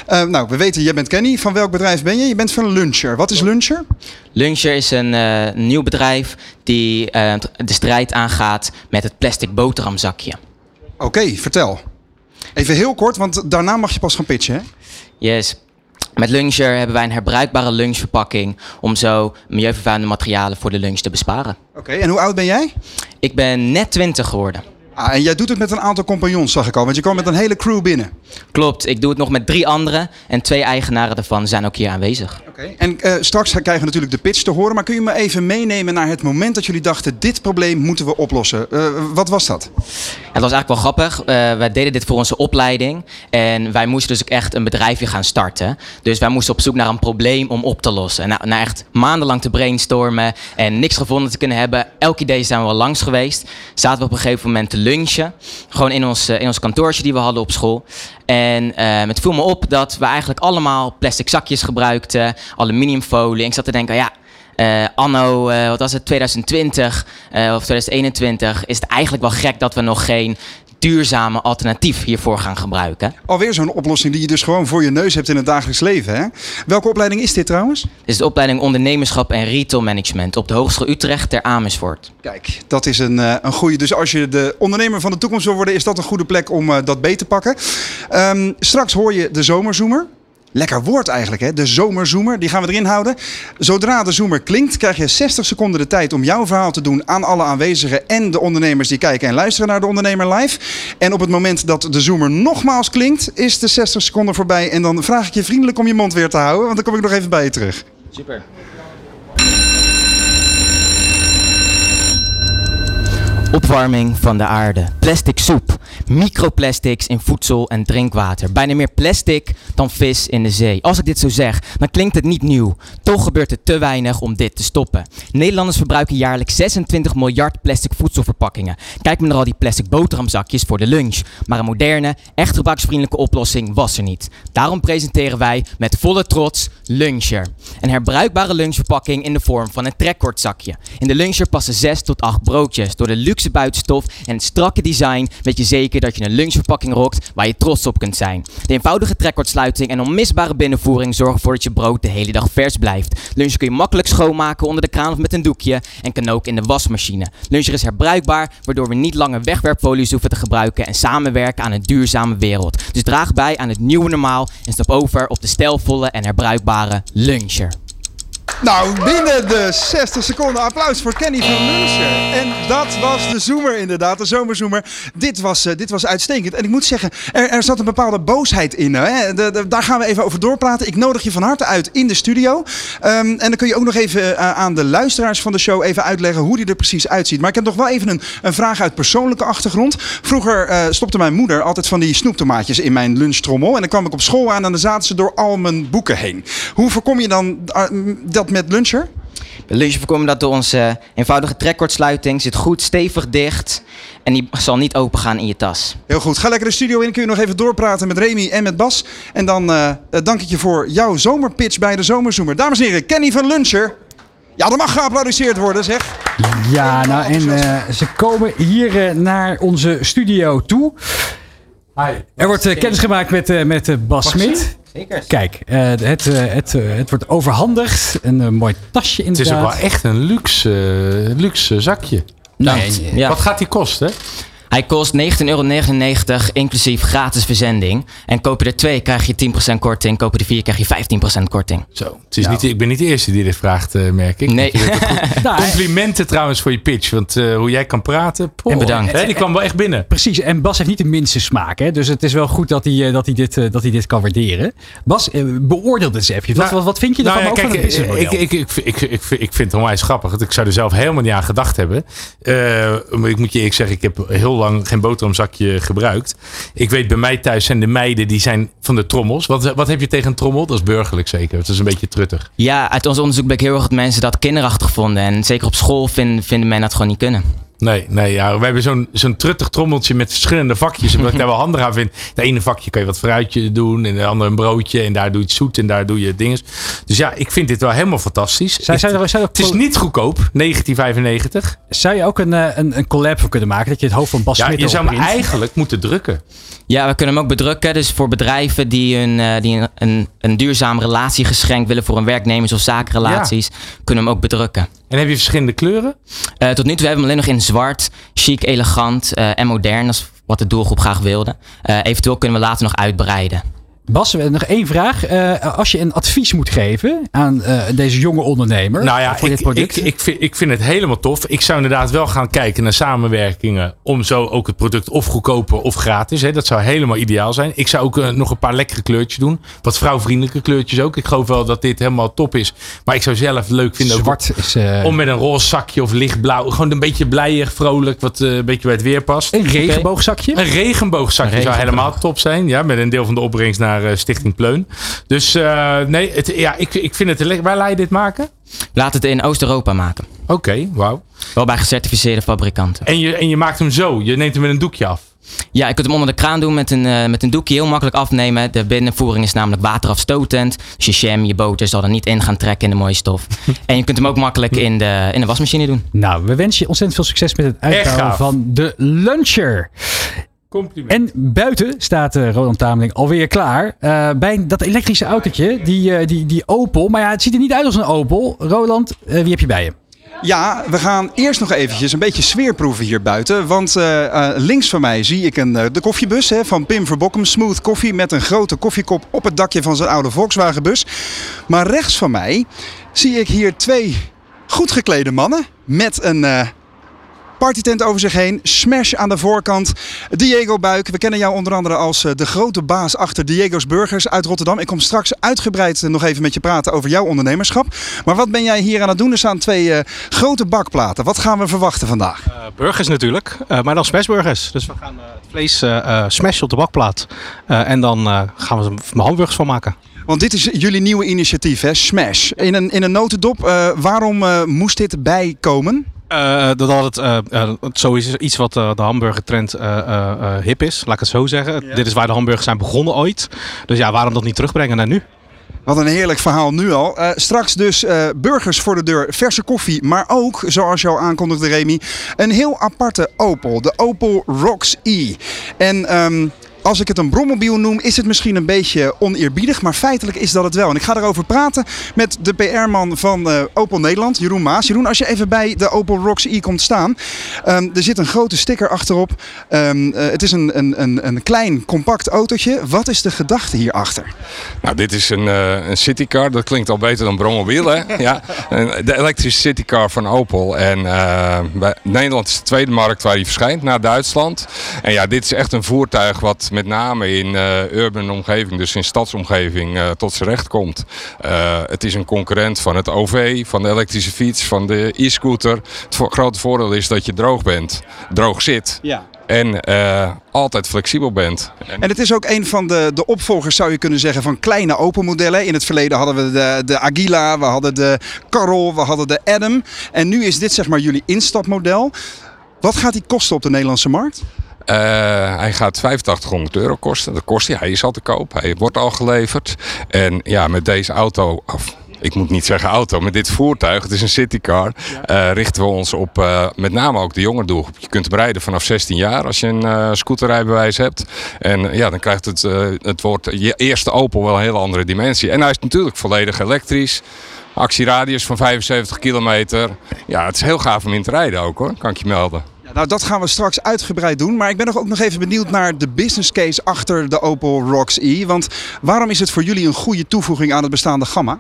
Uh, nou, we weten, jij bent Kenny. Van welk bedrijf ben je? Je bent van Luncher. Wat is Luncher? Luncher is een uh, nieuw bedrijf die uh, de strijd aangaat met het plastic boterhamzakje. Oké, okay, vertel. Even heel kort, want daarna mag je pas gaan pitchen, hè? Yes. Met Luncher hebben wij een herbruikbare lunchverpakking om zo milieuvervuilende materialen voor de lunch te besparen. Oké, okay, en hoe oud ben jij? Ik ben net 20 geworden. Ah, en jij doet het met een aantal compagnons, zag ik al. Want je kwam met een hele crew binnen. Klopt, ik doe het nog met drie anderen. En twee eigenaren daarvan zijn ook hier aanwezig. Oké. Okay. En uh, straks krijgen we natuurlijk de pitch te horen. Maar kun je me even meenemen naar het moment dat jullie dachten... dit probleem moeten we oplossen. Uh, wat was dat? Ja, het was eigenlijk wel grappig. Uh, wij deden dit voor onze opleiding. En wij moesten dus ook echt een bedrijfje gaan starten. Dus wij moesten op zoek naar een probleem om op te lossen. En na, na echt maandenlang te brainstormen en niks gevonden te kunnen hebben... elk idee zijn we wel langs geweest. Zaten we op een gegeven moment te Gewoon in ons, in ons kantoortje die we hadden op school. En uh, het viel me op dat we eigenlijk allemaal plastic zakjes gebruikten, aluminiumfolie. Ik zat te denken, ja, uh, anno, uh, wat was het, 2020 of 2021, is het eigenlijk wel gek dat we nog geen duurzame alternatief hiervoor gaan gebruiken. Alweer zo'n oplossing die je dus gewoon voor je neus hebt in het dagelijks leven. Hè? Welke opleiding is dit trouwens? Dit is de opleiding Ondernemerschap en Retail Management op de Hogeschool Utrecht ter Amersfoort. Kijk, dat is een, uh, een goede. Dus als je de ondernemer van de toekomst wil worden, is dat een goede plek om uh, dat beter te pakken. Um, straks hoor je de zomerzoemer. Lekker woord eigenlijk, hè? De zomerzoemer. Die gaan we erin houden. Zodra de zoemer klinkt, krijg je 60 seconden de tijd om jouw verhaal te doen aan alle aanwezigen en de ondernemers die kijken en luisteren naar de Ondernemer Live. En op het moment dat de zoemer nogmaals klinkt, is de 60 seconden voorbij. En dan vraag ik je vriendelijk om je mond weer te houden, want dan kom ik nog even bij je terug. Super. Opwarming van de aarde, plastic soep, microplastics in voedsel en drinkwater. Bijna meer plastic dan vis in de zee. Als ik dit zo zeg, dan klinkt het niet nieuw. Toch gebeurt er te weinig om dit te stoppen. Nederlanders verbruiken jaarlijks 26 miljard plastic voedselverpakkingen. Kijk maar naar al die plastic boterhamzakjes voor de lunch. Maar een moderne, echt gebruiksvriendelijke oplossing was er niet. Daarom presenteren wij met volle trots Luncher. Een herbruikbare lunchverpakking in de vorm van een trekkortzakje. In de Luncher passen 6 tot 8 broodjes. Door de luxe buitenstof en het strakke design weet je zeker dat je een lunchverpakking rokt waar je trots op kunt zijn. De eenvoudige trekkordsluiting en onmisbare binnenvoering zorgen ervoor dat je brood de hele dag vers blijft. Luncher kun je makkelijk schoonmaken onder de kraan of met een doekje en kan ook in de wasmachine. Luncher is herbruikbaar, waardoor we niet langer wegwerpfolies hoeven te gebruiken en samenwerken aan een duurzame wereld. Dus draag bij aan het nieuwe normaal en stap over op de stijlvolle en herbruikbare Luncher. Nou, binnen de 60 seconden applaus voor Kenny van Luncher. En dat was de zoomer inderdaad, de zomerzoemer. Dit was, uh, dit was uitstekend. En ik moet zeggen, er, er zat een bepaalde boosheid in. Hè? Daar gaan we even over doorpraten. Ik nodig je van harte uit in de studio. Um, en dan kun je ook nog even uh, aan de luisteraars van de show even uitleggen hoe die er precies uitziet. Maar ik heb nog wel even een, een vraag uit persoonlijke achtergrond. Vroeger uh, stopte mijn moeder altijd van die snoeptomaatjes in mijn lunchtrommel. En dan kwam ik op school aan en dan zaten ze door al mijn boeken heen. Hoe voorkom je dan dat met Luncher? Bij Luncher voorkomen dat door onze eenvoudige trekkordsluiting. Zit goed stevig dicht en die zal niet open gaan in je tas. Heel goed. Ga lekker de studio in. Kun je nog even doorpraten met Remy en met Bas. En dan uh, dank ik je voor jouw zomerpitch bij de Zomerzoemer. Dames en heren, Kenny van Luncher. Ja, er mag geapplaudisseerd worden, zeg. Ja, nou en uh, ze komen hier uh, naar onze studio toe. Hi. Er wordt uh, kennis gemaakt met, met Bas Smit. Zeker. Kijk, uh, het, uh, het, uh, het wordt overhandigd. Een mooi tasje inderdaad. Het is ook wel echt een luxe, luxe zakje. Nou, ja. Wat gaat die kosten? Hij kost 19,99 euro inclusief gratis verzending. En koop je er twee, krijg je 10% korting. Koop je er vier, krijg je 15% korting. Zo. Het is niet, ik ben niet de eerste die dit vraagt, eh, merk ik. Nee. Nou, Complimenten trouwens voor je pitch. Want eh, hoe jij kan praten. poh. En bedankt. Hè, die kwam wel echt binnen. Precies, en Bas heeft niet de minste smaak. Hè? Dus het is wel goed dat hij, eh, dat hij, dit, dat, hij dit kan waarderen. Bas, beoordeel dit eens even. Wat, Nou, wat, wat vind je ervan Nou ja, ook van kijk, het ik, ik, ik, ik, ik, ik, ik vind het onwijs grappig. want Ik zou er zelf helemaal niet aan gedacht hebben. Eh, maar ik moet je eerlijk zeggen, ik heb heel lang geen boterhamzakje gebruikt. Ik weet bij mij thuis zijn de meiden die zijn van de trommels. Wat, wat heb je tegen een trommel? Dat is burgerlijk zeker. Het is een beetje truttig. Ja, uit ons onderzoek bleek heel erg dat mensen dat kinderachtig vonden. En zeker op school vinden, vinden men dat gewoon niet kunnen. Nee, nee ja, we hebben zo'n zo'n truttig trommeltje met verschillende vakjes. En wat ik daar wel handig aan vind. Het ene vakje kan je wat fruitje doen. En de andere een broodje. En daar doe je het zoet. En daar doe je dinges. Dus ja, ik vind dit wel helemaal fantastisch. Zou- Ik- zou zou het is niet goedkoop. 1995. Zou je ook een, eh, een, een collab voor kunnen maken? Dat je het hoofd van Bas Ja, je zou hem eigenlijk moeten drukken. Ja, we kunnen hem ook bedrukken. Dus voor bedrijven die, een, eh, die een, een, een duurzame relatiegeschenk willen voor hun werknemers of zakenrelaties, kunnen we hem ook bedrukken. En heb je verschillende kleuren? Eh, tot nu toe hebben we hem alleen nog in zwart, chic, elegant eh, en modern. Dat is wat de doelgroep graag wilde. Eh, eventueel kunnen we later nog uitbreiden. Bas, we- nog één vraag. Eh, als je een advies moet geven aan eh, deze jonge ondernemer Nou ja, voor ik, dit product. ik, ik, vind, ik vind het helemaal tof. Ik zou inderdaad wel gaan kijken naar samenwerkingen. Om zo ook het product of goedkoper of gratis. Hè. Dat zou helemaal ideaal zijn. Ik zou ook eh, nog een paar lekkere kleurtjes doen. Wat vrouwvriendelijke kleurtjes ook. Ik geloof wel dat dit helemaal top is. Maar ik zou zelf leuk vinden ook Zwart is eh, om met een roze zakje of lichtblauw. Gewoon een beetje blijig, vrolijk. Wat eh, een beetje bij het weer past. een regenboogzakje. Een regenboogzakje Een zou helemaal top zijn. Ja, met een deel van de opbrengst naar eh, Stichting Pleun. Dus eh, nee, het, ja, ik, ik vind het te lekker. Waar laat je dit maken? Laat het in Oost-Europa maken. Oké, wauw. Wel bij gecertificeerde fabrikanten. En je, en je maakt hem zo. Je neemt hem met een doekje af. Ja, je kunt hem onder de kraan doen met een, eh, met een doekje. Heel makkelijk afnemen. De binnenvoering is namelijk waterafstotend. Dus je jam, je boter zal er niet in gaan trekken in de mooie stof. en je kunt hem ook makkelijk in de, in de wasmachine doen. Nou, we wensen je ontzettend veel succes met het uitbouwen van de Luncher. Compliment. En buiten staat eh, Roland Tameling alweer klaar. eh, bij dat elektrische autootje, die, eh, die, die Opel. Maar ja, het ziet er niet uit als een Opel. Roland, eh, wie heb je bij je? Ja, we gaan eerst nog eventjes een beetje sfeerproeven hier buiten. Want eh, eh, links van mij zie ik een, eh, de koffiebus hè, van Pim Verbokkum. Smooth koffie met een grote koffiekop op het dakje van zijn oude Volkswagen bus. Maar rechts van mij zie ik hier twee goed geklede mannen met een... Partytent over zich heen, smash aan de voorkant. Diego Buik, we kennen jou onder andere als eh, de grote baas achter Diego's Burgers uit Rotterdam. Ik kom straks uitgebreid eh, nog even met je praten over jouw ondernemerschap. Maar wat ben jij hier aan het doen? Er staan twee eh, grote bakplaten. Wat gaan we verwachten vandaag? Burgers natuurlijk, maar dan smashburgers. Dus we gaan het vlees smashen op de bakplaat. En dan gaan we er hamburgers van maken. Want dit is jullie nieuwe initiatief, hè? Smash. In een, in een notendop, waarom moest dit bijkomen? Eh, dat het eh, eh, sowieso iets wat eh, de hamburgertrend eh, hip is, laat ik het zo zeggen. Dit is waar de hamburgers zijn begonnen ooit. Dus ja, waarom dat niet terugbrengen naar nu? Wat een heerlijk verhaal nu al. Straks dus burgers voor de deur, verse koffie, maar ook, zoals je al aankondigde Remy, een heel aparte Opel. De Opel Rocks E. En ehm, als ik het een brommobiel noem, is het misschien een beetje oneerbiedig, maar feitelijk is dat het wel. En ik ga erover praten met de PR-man van eh, Opel Nederland, Jeroen Maas. Jeroen, als je even bij de Opel Rocks E komt staan, ehm, er zit een grote sticker achterop. Ehm, eh, het is een, een, een, een klein, compact autootje. Wat is de gedachte hierachter? Nou, dit is een, eh, een citycar. Dat klinkt al beter dan brommobiel, hè? ja. De elektrische citycar van Opel. En bij, Nederland is de tweede markt waar hij verschijnt, na Duitsland. En ja, dit is echt een voertuig wat met name in eh urban omgeving, dus in stadsomgeving, eh, tot zijn recht komt. Eh, het is een concurrent van het OV, van de elektrische fiets, van de e-scooter. Het vo- grote voordeel is dat je droog bent, droog zit. Ja. En altijd flexibel bent. En het is ook een van de, de opvolgers, zou je kunnen zeggen, van kleine Opel-modellen. In het verleden hadden we de, de Aguila, we hadden de Carol, we hadden de Adam. En nu is dit zeg maar jullie instapmodel. Wat gaat die kosten op de Nederlandse markt? Eh, hij gaat 8500 euro kosten. Dat kost hij. Hij is al te koop. Hij wordt al geleverd. En ja, met deze auto, of ik moet niet zeggen auto, met dit voertuig, het is een citycar, eh, richten we ons op eh, met name ook de jonge doelgroep. Je kunt hem rijden vanaf 16 jaar als je een eh, scooterrijbewijs hebt. En ja, dan krijgt het, het woord je eerste Opel wel een hele andere dimensie. En hij is natuurlijk volledig elektrisch. Actieradius van 75 kilometer. Ja, het is heel gaaf om in te rijden ook hoor, kan ik je melden. Nou, dat gaan we straks uitgebreid doen. Maar ik ben nog ook nog even benieuwd naar de business case achter de Opel Rocks E. Want waarom is het voor jullie een goede toevoeging aan het bestaande gamma?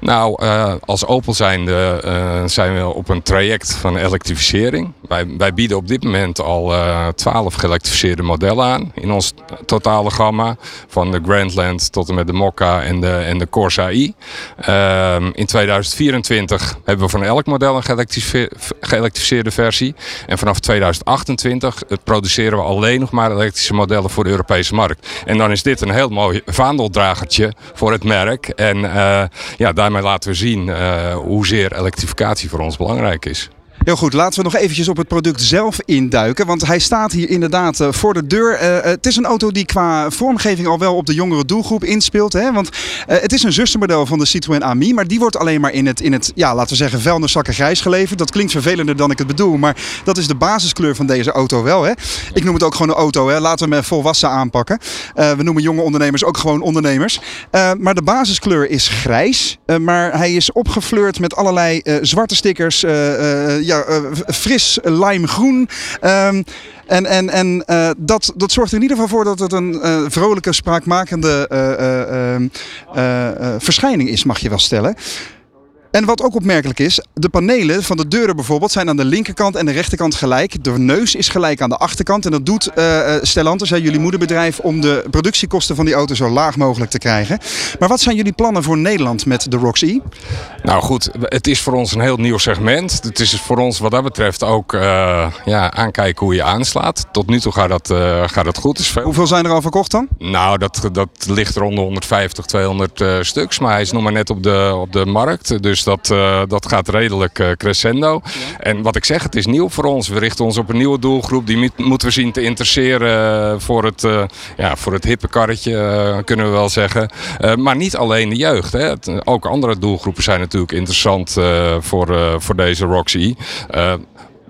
Nou, eh, als Opel zijnde eh, zijn we op een traject van elektrificering. Wij, bieden op dit moment al eh 12 geëlektrificeerde modellen aan in ons totale gamma. Van de Grandland tot en met de Mokka en de, en de Corsa i. Ehm, in 2024 hebben we van elk model een geëlektrificeerde versie. En vanaf 2028 eh, produceren we alleen nog maar elektrische modellen voor de Europese markt. En dan is dit een heel mooi vaandeldragertje voor het merk. En eh, ja, daarmee laten we zien eh, hoezeer elektrificatie voor ons belangrijk is. Heel goed, laten we nog eventjes op het product zelf induiken. Want hij staat hier inderdaad eh, voor de deur. Eh, eh, het is een auto die qua vormgeving al wel op de jongere doelgroep inspeelt. Hè? Want het is een zustermodel van de Citroën Ami. Maar die wordt alleen maar in het, in het ja, laten we zeggen, vuilniszakken grijs geleverd. Dat klinkt vervelender dan ik het bedoel. Maar dat is de basiskleur van deze auto wel. Hè? Ik noem het ook gewoon een auto. Hè? Laten we hem volwassen aanpakken. We noemen jonge ondernemers ook gewoon ondernemers. Maar de basiskleur is grijs. Maar hij is opgefleurd met allerlei zwarte stickers. eh, ja, eh, fris limegroen. Ehm, en en, en eh, dat, dat zorgt er in ieder geval voor dat het een eh, vrolijke, spraakmakende eh, eh, ehm, eh, eh, verschijning is, mag je wel stellen. En wat ook opmerkelijk is, de panelen van de deuren bijvoorbeeld zijn aan de linkerkant en de rechterkant gelijk. De neus is gelijk aan de achterkant. En dat doet eh, Stellantis, hè, jullie moederbedrijf, om de productiekosten van die auto zo laag mogelijk te krijgen. Maar wat zijn jullie plannen voor Nederland met de Roxy? Nou goed, het is voor ons een heel nieuw segment. Het is voor ons wat dat betreft ook eh, ja, aankijken hoe je aanslaat. Tot nu toe gaat dat, gaat dat goed. Is veel. Hoeveel zijn er al verkocht dan? Nou, dat, dat ligt rond de 150, 200 eh, stuks. Maar hij is nog maar net op de, op de markt. Dus dat, eh, dat gaat redelijk eh, crescendo. En wat ik zeg, het is nieuw voor ons. We richten ons op een nieuwe doelgroep. Die moet- moeten we zien te interesseren voor het, eh, ja, voor het hippe karretje, eh, kunnen we wel zeggen. Eh, maar niet alleen de jeugd. Hè. Het- ook andere doelgroepen zijn natuurlijk interessant eh, voor, eh, voor deze Roxy.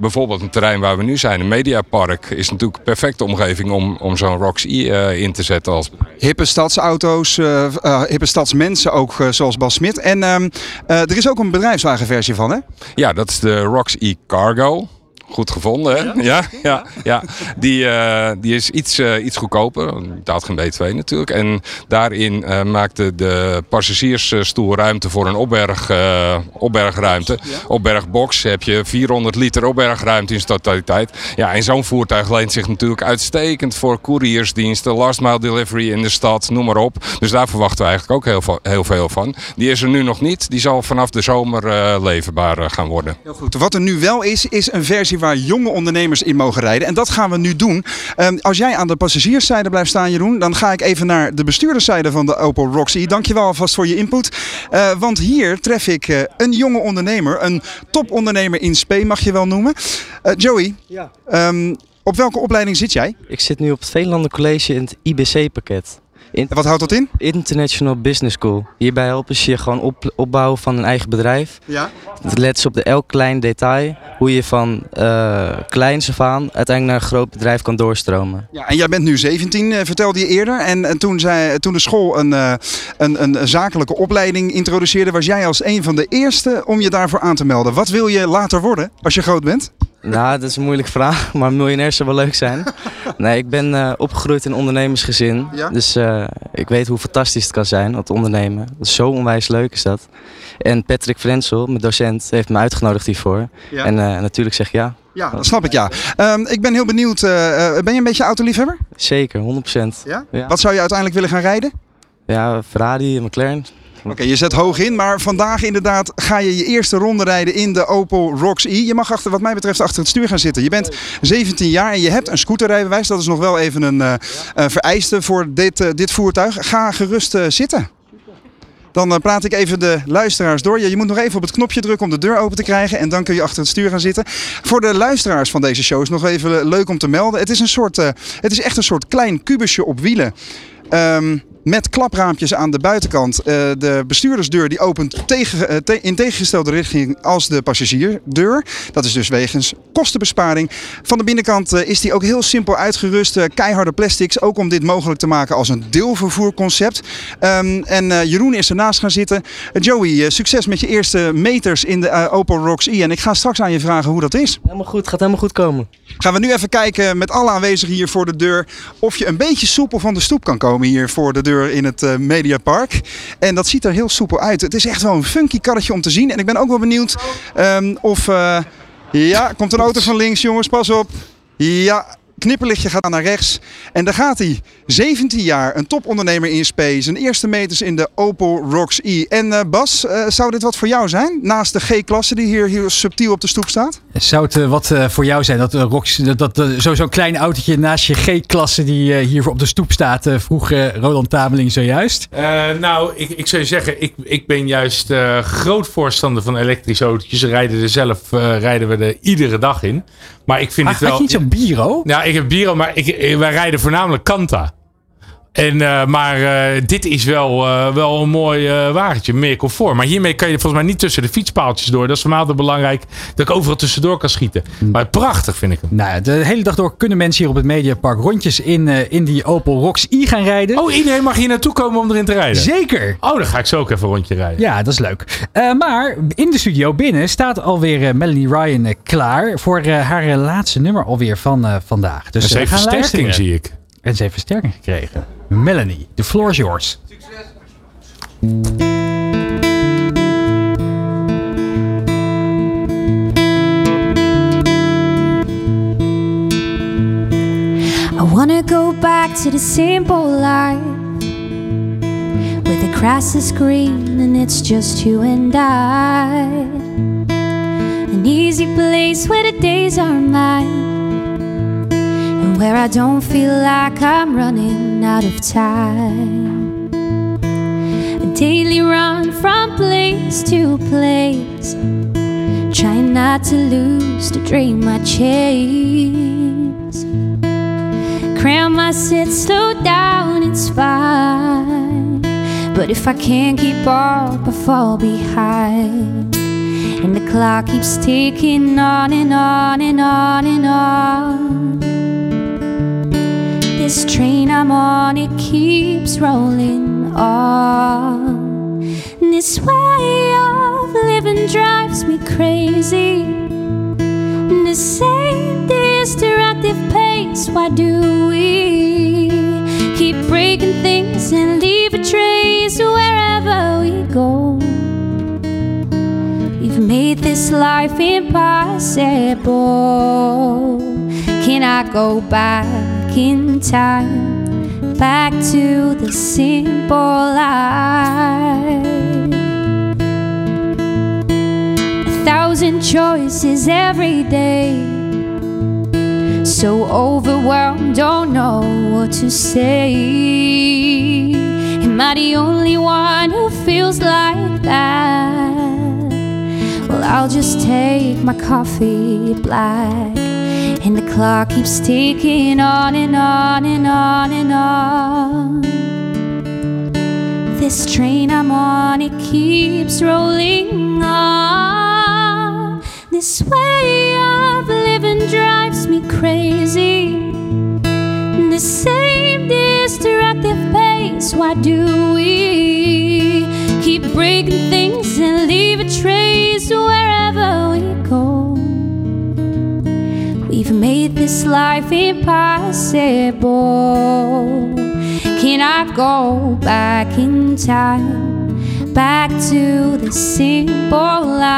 Bijvoorbeeld een terrein waar we nu zijn, een mediapark, is natuurlijk een perfecte omgeving om, om zo'n Roxy eh, in te zetten als Hippe stadsauto's, eh, hippe stadsmensen ook, zoals Bas Smit. En ehm, eh, er is ook een bedrijfswagenversie van, hè? Ja, dat is de Rox E Cargo. Goed gevonden, hè? Ja, ja, ja. Die, eh, die is iets, eh, iets goedkoper. Betaalt geen BTW natuurlijk. En daarin eh, maakte de passagiersstoel ruimte voor een opberg, eh, opbergruimte. Opbergbox heb je 400 liter opbergruimte in zijn totaliteit. Ja, en zo'n voertuig leent zich natuurlijk uitstekend voor couriersdiensten, last mile delivery in de stad, noem maar op. Dus daar verwachten we eigenlijk ook heel, veel- heel veel van. Die is er nu nog niet. Die zal vanaf de zomer eh, leverbaar gaan worden. Heel goed. Wat er nu wel is, is een versie waar jonge ondernemers in mogen rijden. En dat gaan we nu doen. Ehm, als jij aan de passagierszijde blijft staan, Jeroen, dan ga ik even naar de bestuurderszijde van de Opel Roxy. Dankjewel alvast voor je input. Eh, want hier tref ik eh, een jonge ondernemer, een topondernemer in spe mag je wel noemen. Eh, Joey, Ja. ehm, op welke opleiding zit jij? Ik zit nu op het Veelanden College in het IBC-pakket. En wat houdt dat in? International Business School. Hierbij helpen ze je gewoon op, opbouwen van een eigen bedrijf. Ja. Let ze op de elk klein detail. Hoe je van eh kleins af aan uiteindelijk naar een groot bedrijf kan doorstromen. Ja, en jij bent nu 17, eh, vertelde je eerder. En, en toen, zij, toen de school een, eh, een, een zakelijke opleiding introduceerde, was jij als een van de eerste om je daarvoor aan te melden. Wat wil je later worden als je groot bent? Nou, dat is een moeilijke vraag, maar miljonair zou wel leuk zijn. Nee, ik ben eh, opgegroeid in een ondernemersgezin. Ja? Dus eh, ik weet hoe fantastisch het kan zijn, ondernemen. Dat is zo onwijs leuk is dat. En Patrick Frenzel, mijn docent, heeft me uitgenodigd hiervoor. Ja. En eh, natuurlijk zeg ik ja. Ja, dat snap ik ja. Ehm, ik ben heel benieuwd, ben je een beetje autoliefhebber? Zeker, 100%. Ja? Ja. Wat zou je uiteindelijk willen gaan rijden? Ja, Ferrari, McLaren. Oké, je zet hoog in, maar vandaag inderdaad ga je je eerste ronde rijden in de Opel Rocks E. Je mag achter, wat mij betreft achter het stuur gaan zitten. Je bent 17 jaar en je hebt een scooterrijbewijs. Dat is nog wel even een eh, vereiste voor dit, eh, dit voertuig. Ga gerust eh, zitten. Dan praat ik even de luisteraars door. Ja, je moet nog even op het knopje drukken om de deur open te krijgen. En dan kun je achter het stuur gaan zitten. Voor de luisteraars van deze show is nog even leuk om te melden. Het is, een soort, het is echt een soort klein kubusje op wielen. Ehm, met klapraampjes aan de buitenkant. Eh, de bestuurdersdeur die opent tegen, eh, te- in tegengestelde richting als de passagierdeur. Dat is dus wegens kostenbesparing. Van de binnenkant eh, is die ook heel simpel uitgerust. Keiharde plastics, ook om dit mogelijk te maken als een deelvervoerconcept. Ehm, en Jeroen is ernaast gaan zitten. Joey, succes met je eerste meters in de Opel Rocks E. En ik ga straks aan je vragen hoe dat is. Helemaal goed, gaat helemaal goed komen. Gaan we nu even kijken met alle aanwezigen hier voor de deur of je een beetje soepel van de stoep kan komen hier voor de deur in het eh, Mediapark. En dat ziet er heel soepel uit. Het is echt wel een funky karretje om te zien. En ik ben ook wel benieuwd ehm, of... eh, ja, komt een auto van links jongens, pas op. Ja, knipperlichtje gaat naar rechts. En daar gaat hij. 17 jaar, een topondernemer in SP. Zijn eerste meters in de Opel Rocks E. En eh, Bas, eh, zou dit wat voor jou zijn? Naast de G-klasse die hier, hier subtiel op de stoep staat? Zou het eh, wat eh, voor jou zijn dat, uh, Rox, dat, dat zo- zo'n klein autootje naast je G-klasse die hier op de stoep staat, eh, vroeg Roland Tameling zojuist? Eh, nou, ik, ik zou je zeggen, ik, ik ben juist eh, groot voorstander van elektrische autootjes. We rijden er zelf, eh, rijden we er iedere dag in. Maar ik vind het wel... had je niet zo'n Biro? Ja, ik heb Biro, maar ik, eh, wij rijden voornamelijk Kanta. En, eh, maar eh, dit is wel, eh, wel een mooi wagentje, meer comfort. Maar hiermee kan je volgens mij niet tussen de fietspaaltjes door. Dat is voor mij altijd belangrijk, dat ik overal tussendoor kan schieten. Maar prachtig vind ik hem. Nou, de hele dag door kunnen mensen hier op het Mediapark rondjes in, in die Opel Rocks E gaan rijden. Oh, iedereen mag hier naartoe komen om erin te rijden? Zeker! Oh, dan ga ik zo ook even een rondje rijden. Ja, dat is leuk. Maar in de studio binnen staat alweer Melanie Ryan klaar voor haar laatste nummer alweer van vandaag. Dus we gaan versterking, luisteren. zie ik. En ze heeft versterking gekregen. Melanie, the floor is yours. I wanna go back to the simple life where the grass is green and it's just you and I. An easy place where the days are mine where I don't feel like I'm running out of time. A daily run from place to place, trying not to lose the dream I chase. Grandma said, slow down, it's fine. But if I can't keep up, I fall behind. And the clock keeps ticking on and on and on and on. This train I'm on, it keeps rolling on. This way of living drives me crazy. The same destructive pace, why do we keep breaking things and leave a trace wherever we go? We've made this life impossible. Can I go back in time, back to the simple life? A thousand choices every day. So overwhelmed, don't know what to say. Am I the only one who feels like that? Well, I'll just take my coffee black. Clock keeps ticking on and on and on and on. This train I'm on, it keeps rolling on. This way of living drives me crazy. The same destructive pace, why do we keep breaking things and leave a trace wherever we go? Made this life impossible. Can I go back in time, back to the simple life?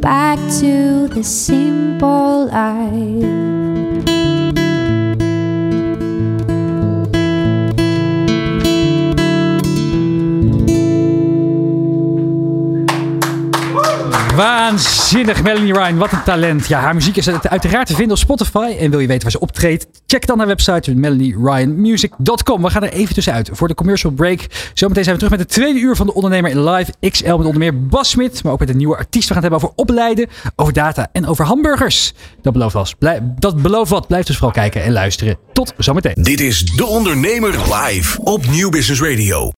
Back to the simple life. Waanzinnig, Melanie Ryan. Wat een talent. Ja, haar muziek is uiteraard te vinden op Spotify. En wil je weten waar ze optreedt? Check dan haar website melanieryanmusic.com. We gaan er even tussenuit voor de commercial break. Zometeen zijn we terug met het tweede uur van de Ondernemer Live XL. Met onder meer Bas Smit, maar ook met een nieuwe artiest. We gaan het hebben over opleiden, over data en over hamburgers. Dat belooft. Blij- dat belooft wat. Blijf dus vooral kijken en luisteren. Tot zometeen. Dit is De Ondernemer live op Nieuw Business Radio.